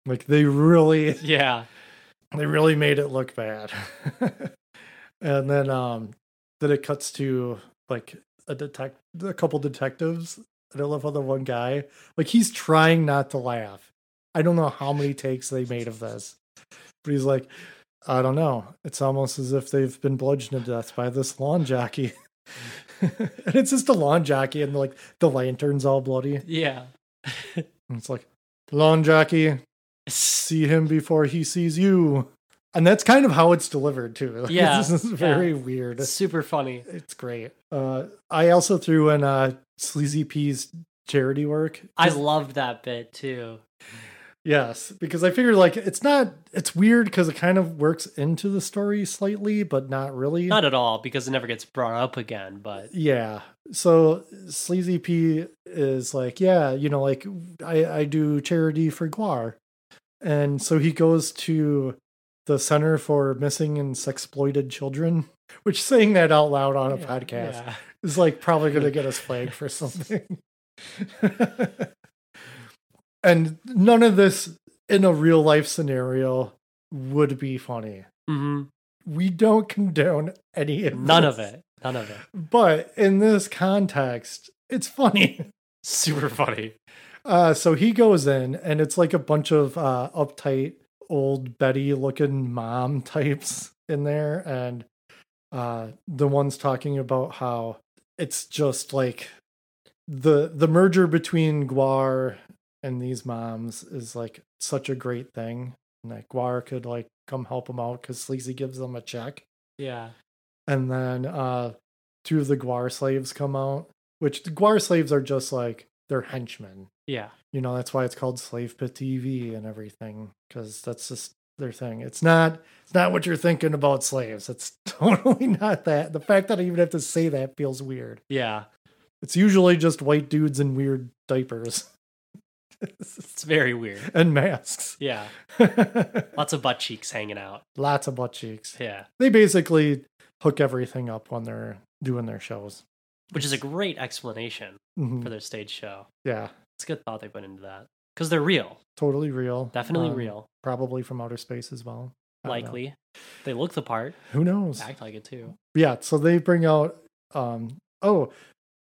Like they really, yeah. They really made it look bad. [LAUGHS] and then um, then it cuts to like a detect, a couple detectives. And I love how the one guy, like he's trying not to laugh. I don't know how many takes they made of this, but he's like, I don't know. It's almost as if they've been bludgeoned to death by this lawn jockey. [LAUGHS] and it's just a lawn jockey, and like the lantern's all bloody. Yeah. And it's like, lawn jockey, see him before he sees you. And that's kind of how it's delivered too. [LAUGHS] Like, Yeah, this is very weird. Super funny. It's great. Uh, I also threw in uh, Sleazy P's charity work. I loved that bit too. Yes, because I figured like it's not it's weird because it kind of works into the story slightly, but not really. Not at all because it never gets brought up again, but yeah. So Sleazy P is like, yeah, you know, like I, I do charity for GWAR. And so he goes to the Center for Missing and Sexploited Children, [LAUGHS] which saying that out loud on a podcast Yeah. is like probably going to get us flagged for [LAUGHS] something. [LAUGHS] and none of this in a real life scenario would be funny. hmm We don't condone any of None of it. None of it. But in this context, it's funny. Super funny. Uh, so he goes in, and it's like a bunch of uh, uptight old Betty looking mom [LAUGHS] types in there, and uh, the one's talking about how it's just like the the merger between GWAR and these moms is like such a great thing, and that GWAR could like come help him out because Sleazy gives them a check. Yeah. and then uh two of the GWAR slaves come out, which the GWAR slaves are just like they're henchmen. Yeah. You know, that's why it's called Slave Pit TV and everything, because that's just their thing. It's not it's not what you're thinking about slaves. It's [LAUGHS] totally not that. The fact that I even have to say that feels weird. Yeah. It's usually just white dudes in weird diapers It's very weird. [LAUGHS] and masks. Yeah. [LAUGHS] Lots of butt cheeks hanging out. Lots of butt cheeks. Yeah. They basically hook everything up when they're doing their shows. Which is a great explanation Mhm. for their stage show. Yeah, It's a good thought they put into that. Because they're real. totally real. Definitely Um, real. Probably from outer space as well. I. Likely. They look the part. Who knows? Act like it too. Yeah, so they bring out um oh,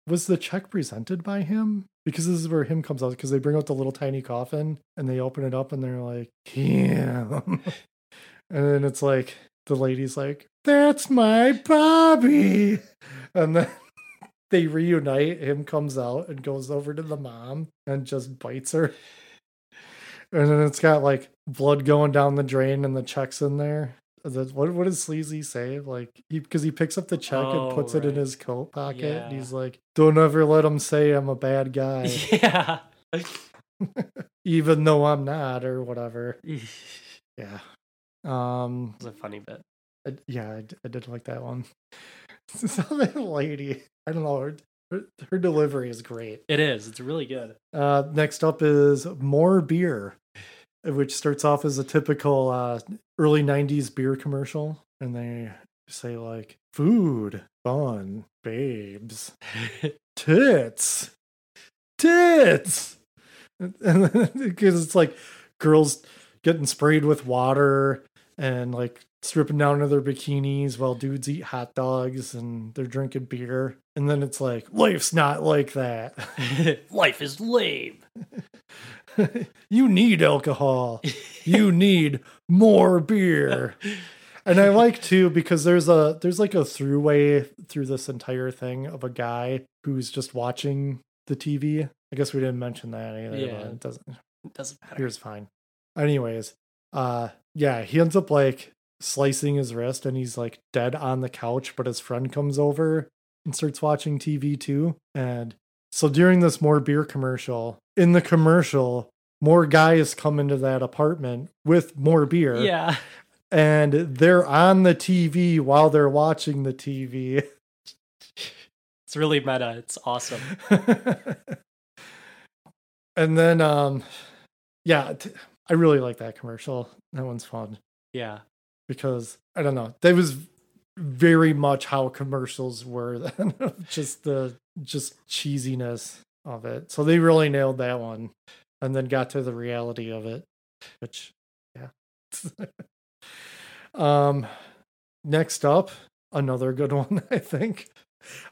was the check presented by him? Because this is where him comes out because they bring out the little tiny coffin and they open it up and they're like, "Him." [LAUGHS] and then it's like the lady's like, "That's my Bobby." And then they reunite, him comes out and goes over to the mom and just bites her. And then it's got like blood going down the drain and the check's in there. The, what what does Sleazy say? Like he because he picks up the check Oh, and puts it in his coat pocket. And he's like, "Don't ever let him say I'm a bad guy, [LAUGHS] Yeah. [LAUGHS] even though I'm not, or whatever." [LAUGHS] Yeah. Um. It's a funny bit. I- yeah, I, d- I did like that one. [LAUGHS] so that lady, I don't know, her, her, her delivery is great. It is. It's really good. Uh, next up is more beer, which starts off as a typical uh, early '90s beer commercial, and they say like food, fun, babes, [LAUGHS] tits, tits, because [LAUGHS] it's like girls getting sprayed with water and like stripping down to their bikinis while dudes eat hot dogs and they're drinking beer. And then it's like, life's not like that. [LAUGHS] Life is lame. [LAUGHS] you need alcohol. You [LAUGHS] need more beer. And I like too because there's a there's like a throughway through this entire thing of a guy who's just watching the TV. I guess we didn't mention that either. Yeah. But it doesn't It doesn't matter. here's fine. Anyways, uh yeah, he ends up like slicing his wrist and he's like dead on the couch, but his friend comes over and starts watching TV too. And So during this more beer commercial, in the commercial, more guys come into that apartment with more beer. Yeah. And they're on the TV while they're watching the TV. It's really meta. It's awesome. [LAUGHS] and then um yeah, t- I really like that commercial. That one's fun Yeah. Because I don't know. That was very much how commercials were then. [LAUGHS] just the just cheesiness of it. So they really nailed that one and then got to the reality of it, which yeah. [LAUGHS] um next up, another good [LAUGHS] one, I think.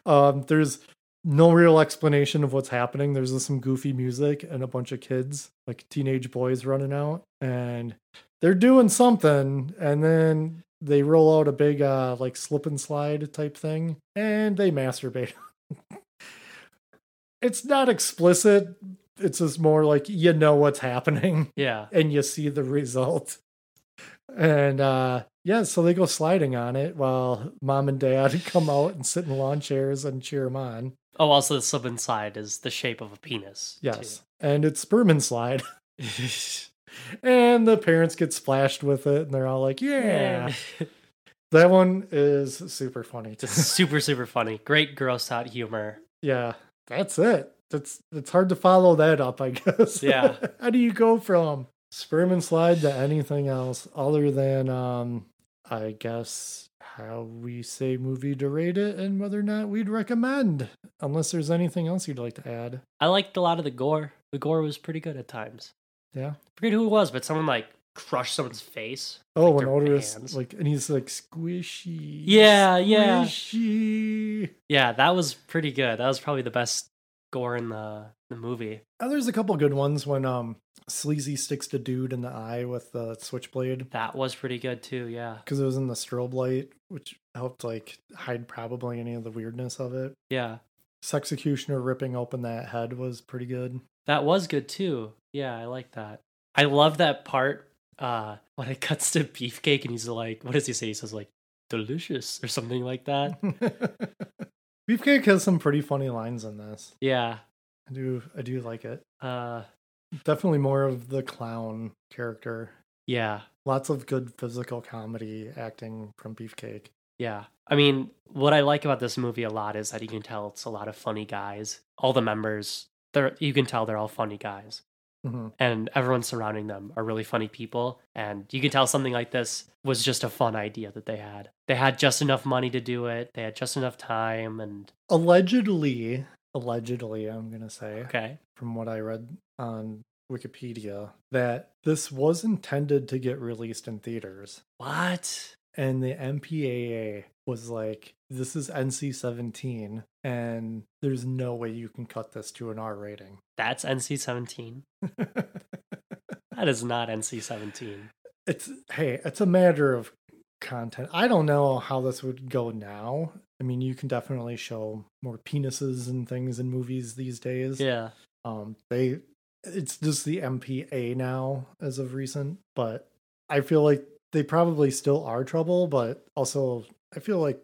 Um there's no real explanation of what's happening. There's some goofy music and a bunch of kids, like teenage boys running out and they're doing something and then they roll out a big uh like slip and slide type thing and they masturbate. [LAUGHS] it's not explicit. It's just more like you know what's happening Yeah. and you see the result. And uh yeah, so they go sliding on it while mom and dad [LAUGHS] come out and sit in lawn chairs and cheer them on. Oh, also the slip inside is the shape of a penis. too. Yes. And it's sperm and slide. [LAUGHS] and the parents get splashed with it and they're all like, yeah. That one is super funny. It's super, super funny. Great gross out humor. yeah. That's it. It's it's hard to follow that up, I guess. Yeah. [LAUGHS] How do you go from sperm and slide to anything else other than um I guess how we say movie to rate it and whether or not we'd recommend. Unless there's anything else you'd like to add. I liked a lot of the gore. The gore was pretty good at times. Yeah. forget who it was, but someone like crushed someone's face. Oh, Like when hands. like and he's like squishy. Yeah, yeah. Squishy. Yeah, that was pretty good. That was probably the best gore in the the movie. Oh, there's a couple good ones when um Sleazy sticks the dude in the eye with the switchblade That was pretty good too. Yeah, because it was in the strobe light, which helped like hide probably any of the weirdness of it. yeah, Sexecutioner ripping open that head was pretty good. that was good too. Yeah, I like that. I love that part uh when it [LAUGHS] cuts to beefcake and he's like, what does he say? He says like delicious or something like that. [LAUGHS] Beefcake has some pretty funny lines in this. yeah. I do I do like it. Uh Definitely more of the clown character. yeah. Lots of good physical comedy acting from Beefcake. Yeah. I mean, what I like about this movie a lot is that you can tell it's a lot of funny guys. All the members, they're you can tell they're all funny guys. hmm And everyone surrounding them are really funny people. And you can tell something like this was just a fun idea that they had. They had just enough money to do it. They had just enough time and Allegedly, allegedly, I'm gonna say. okay. from what I read on Wikipedia that this was intended to get released in theaters. What? And the MPAA was like, this is NC 17, and there's no way you can cut this to an R rating. [LAUGHS] That's NC-17. That is not NC-17. it's, hey, it's a matter of content. I don't know how this would go now. I mean, you can definitely show more penises and things in movies these days. Yeah. Um, they it's just the MPA now as of recent, but I feel like they probably still are trouble, but also I feel like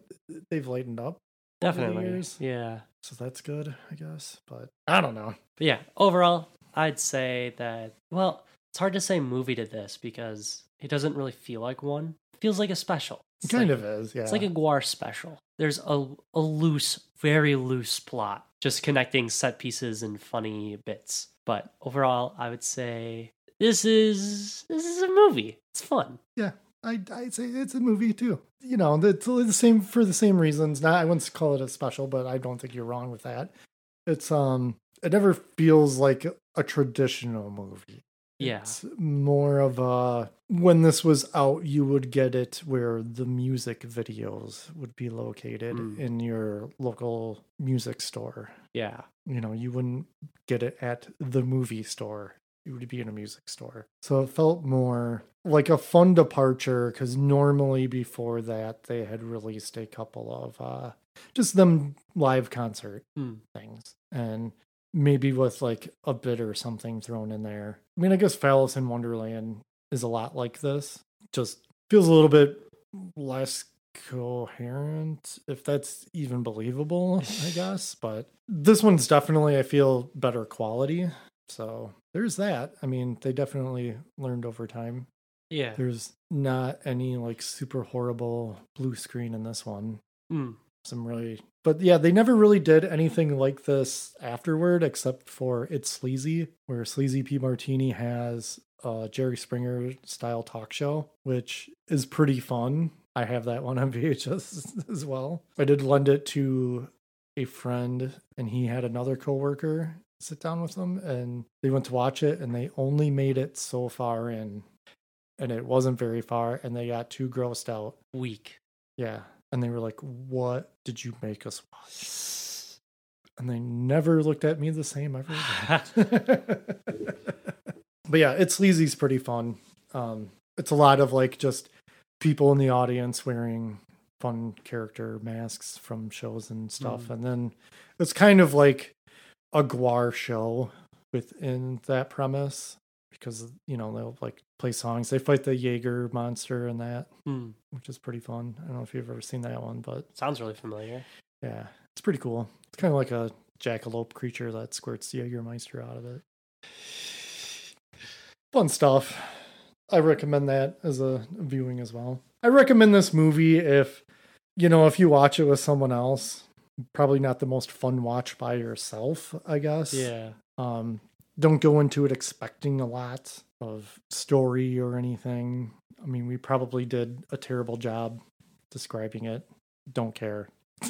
they've lightened up, Definitely. Yeah. so that's good, I guess. But I don't know. But yeah, overall, I'd say that well, it's hard to say movie to this because it doesn't really feel like one. It feels like a special. It It's kind like- of is, yeah. It's like a GWAR special. There's a a loose, very loose plot, just connecting set pieces and funny bits. But overall, I would say this is this is a movie. It's fun. Yeah. I I'd say it's a movie too. You know, it's the same for the same reasons. Not I wouldn't call it a special, but I don't think you're wrong with that. It's um, it never feels like a traditional movie. Yeah. It's more of a when this was out, you would get it where the music videos would be located Mm. in your local music store. Yeah. You know, you wouldn't get it at the movie store. It would be in a music store. So it felt more like a fun departure because normally before that they had released a couple of uh just them live concert Hmm. things and maybe with like a bit or something thrown in there. I mean, I guess Phallus in Wonderland is a lot like this. Just feels a little bit less coherent, if that's even believable, I [LAUGHS] guess. But this one's definitely, I feel, better quality. So there's that. I mean, they definitely learned over time. Yeah. There's not any like super horrible blue screen in this one. Mm. Some really, but yeah, they never really did anything like this afterward, except for It's Sleazy, where Sleazy P. Martini has a Jerry Springer style talk show, which is pretty fun. I have that one on [LAUGHS] VHS as well. I did lend it to a friend, and he had another coworker sit down with them, and they went to watch it, and they only made it so far in, and it wasn't very far, and they got too grossed out. Weak. Yeah. And they were like, What did you make us watch? And they never looked at me the same ever [LAUGHS] but yeah, it's sleazy's pretty fun. Um, it's a lot of like just people in the audience wearing fun character masks from shows and stuff. Mm. And then it's kind of like a GWAR show within that premise because you know they'll like play songs. They fight the Jaeger monster and that Hmm. which is pretty fun. I don't know if you've ever seen that one, but Sounds really familiar. yeah, it's pretty cool. It's kind of like a jackalope creature that squirts Jägermeister out of it. Fun stuff. I recommend that as a viewing as well. I recommend this movie if you know if you watch it with someone else. Probably not the most fun watch by yourself, I guess. Yeah. Um, don't go into it expecting a lot of story or anything. I mean, we probably did a terrible job describing it. Don't care. [LAUGHS]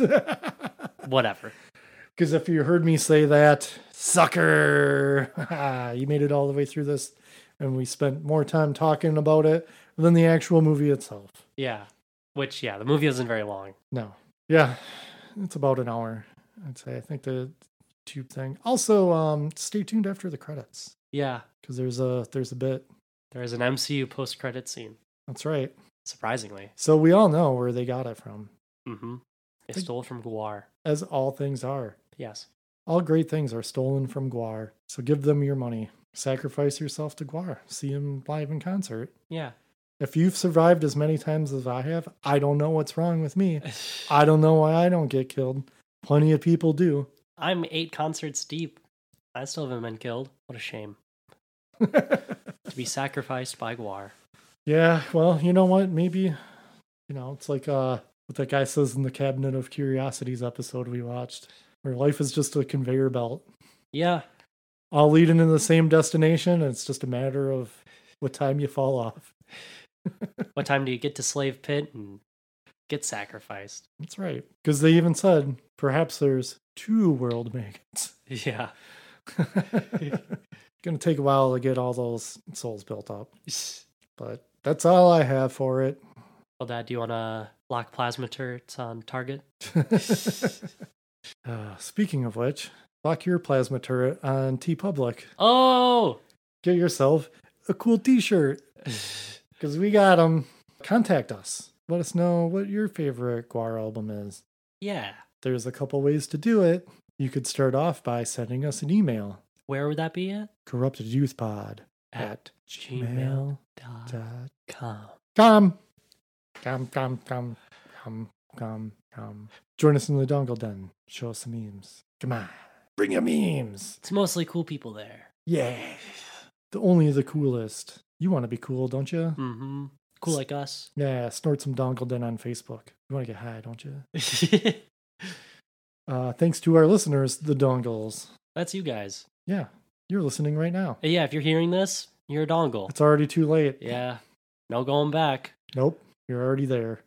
Whatever. Because if you heard me say that, sucker, [LAUGHS] you made it all the way through this, and we spent more time talking about it than the actual movie itself. Yeah. Which, yeah, the movie isn't very long. No. Yeah, it's about an hour, I'd say. I think the tube thing. Also, um, stay tuned after the credits Yeah. because there's a there's a bit. There is an MCU post credit scene, That's right. surprisingly. So we all know where they got it from, Mm-hmm. They Think- stole it from GWAR. as all things are. Yes. All great things are stolen from GWAR. So give them your money. Sacrifice yourself to GWAR. See him live in concert. Yeah. If you've survived as many times as I have, I don't know what's wrong with me. [LAUGHS] I don't know why I don't get killed. Plenty of people do. I'm eight concerts deep. I still haven't been killed. What a shame. [LAUGHS] To be sacrificed by GWAR. yeah, well, you know what? Maybe, you know, it's like uh, what that guy says in the Cabinet of Curiosities episode we watched, where life is just a conveyor belt. Yeah. all leading to the same destination. And it's just a matter of what time you fall off. [LAUGHS] What time do you get to Slave Pit and get sacrificed? That's right. Because they even said perhaps there's two world maggots. [LAUGHS] Yeah. [LAUGHS] Gonna take a while to get all those souls built up. [LAUGHS] But that's all I have for it. Well, Dad, do you want to lock plasma turrets on target? uh, speaking of which, lock your plasma turret on TeePublic. Oh! Get yourself a cool t shirt. Because we got them. Contact us. Let us know what your favorite GWAR album is. Yeah. There's a couple ways to do it. You could start off by sending us an email, Where would that be at? Corrupted Youth Pod at gmail gmail.com. dot com. Come, come, come, come, come, come, come. Join us in the dongle den. Show us some memes. Come on, bring your memes. It's mostly cool people there. Yeah, the only the coolest. You want to be cool, don't you? Mm-hmm. Cool like us. Yeah, snort some dongle den on Facebook. You want to get high, don't you? [LAUGHS] Uh, thanks to our listeners, the dongles. That's you guys. Yeah, you're listening right now. Yeah, if you're hearing this, you're a dongle. It's already too late. Yeah. No going back. Nope, you're already there.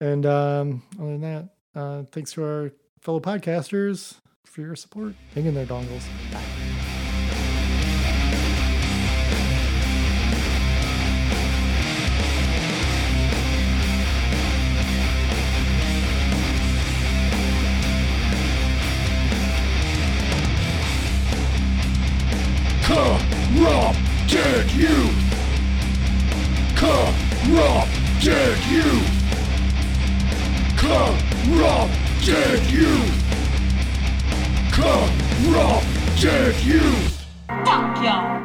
And um, other than that, uh, thanks to our fellow podcasters for your support. Hang in there, dongles. Corrupted youth! Corrupted youth! Corrupted youth! Corrupted youth! Fuck y'all.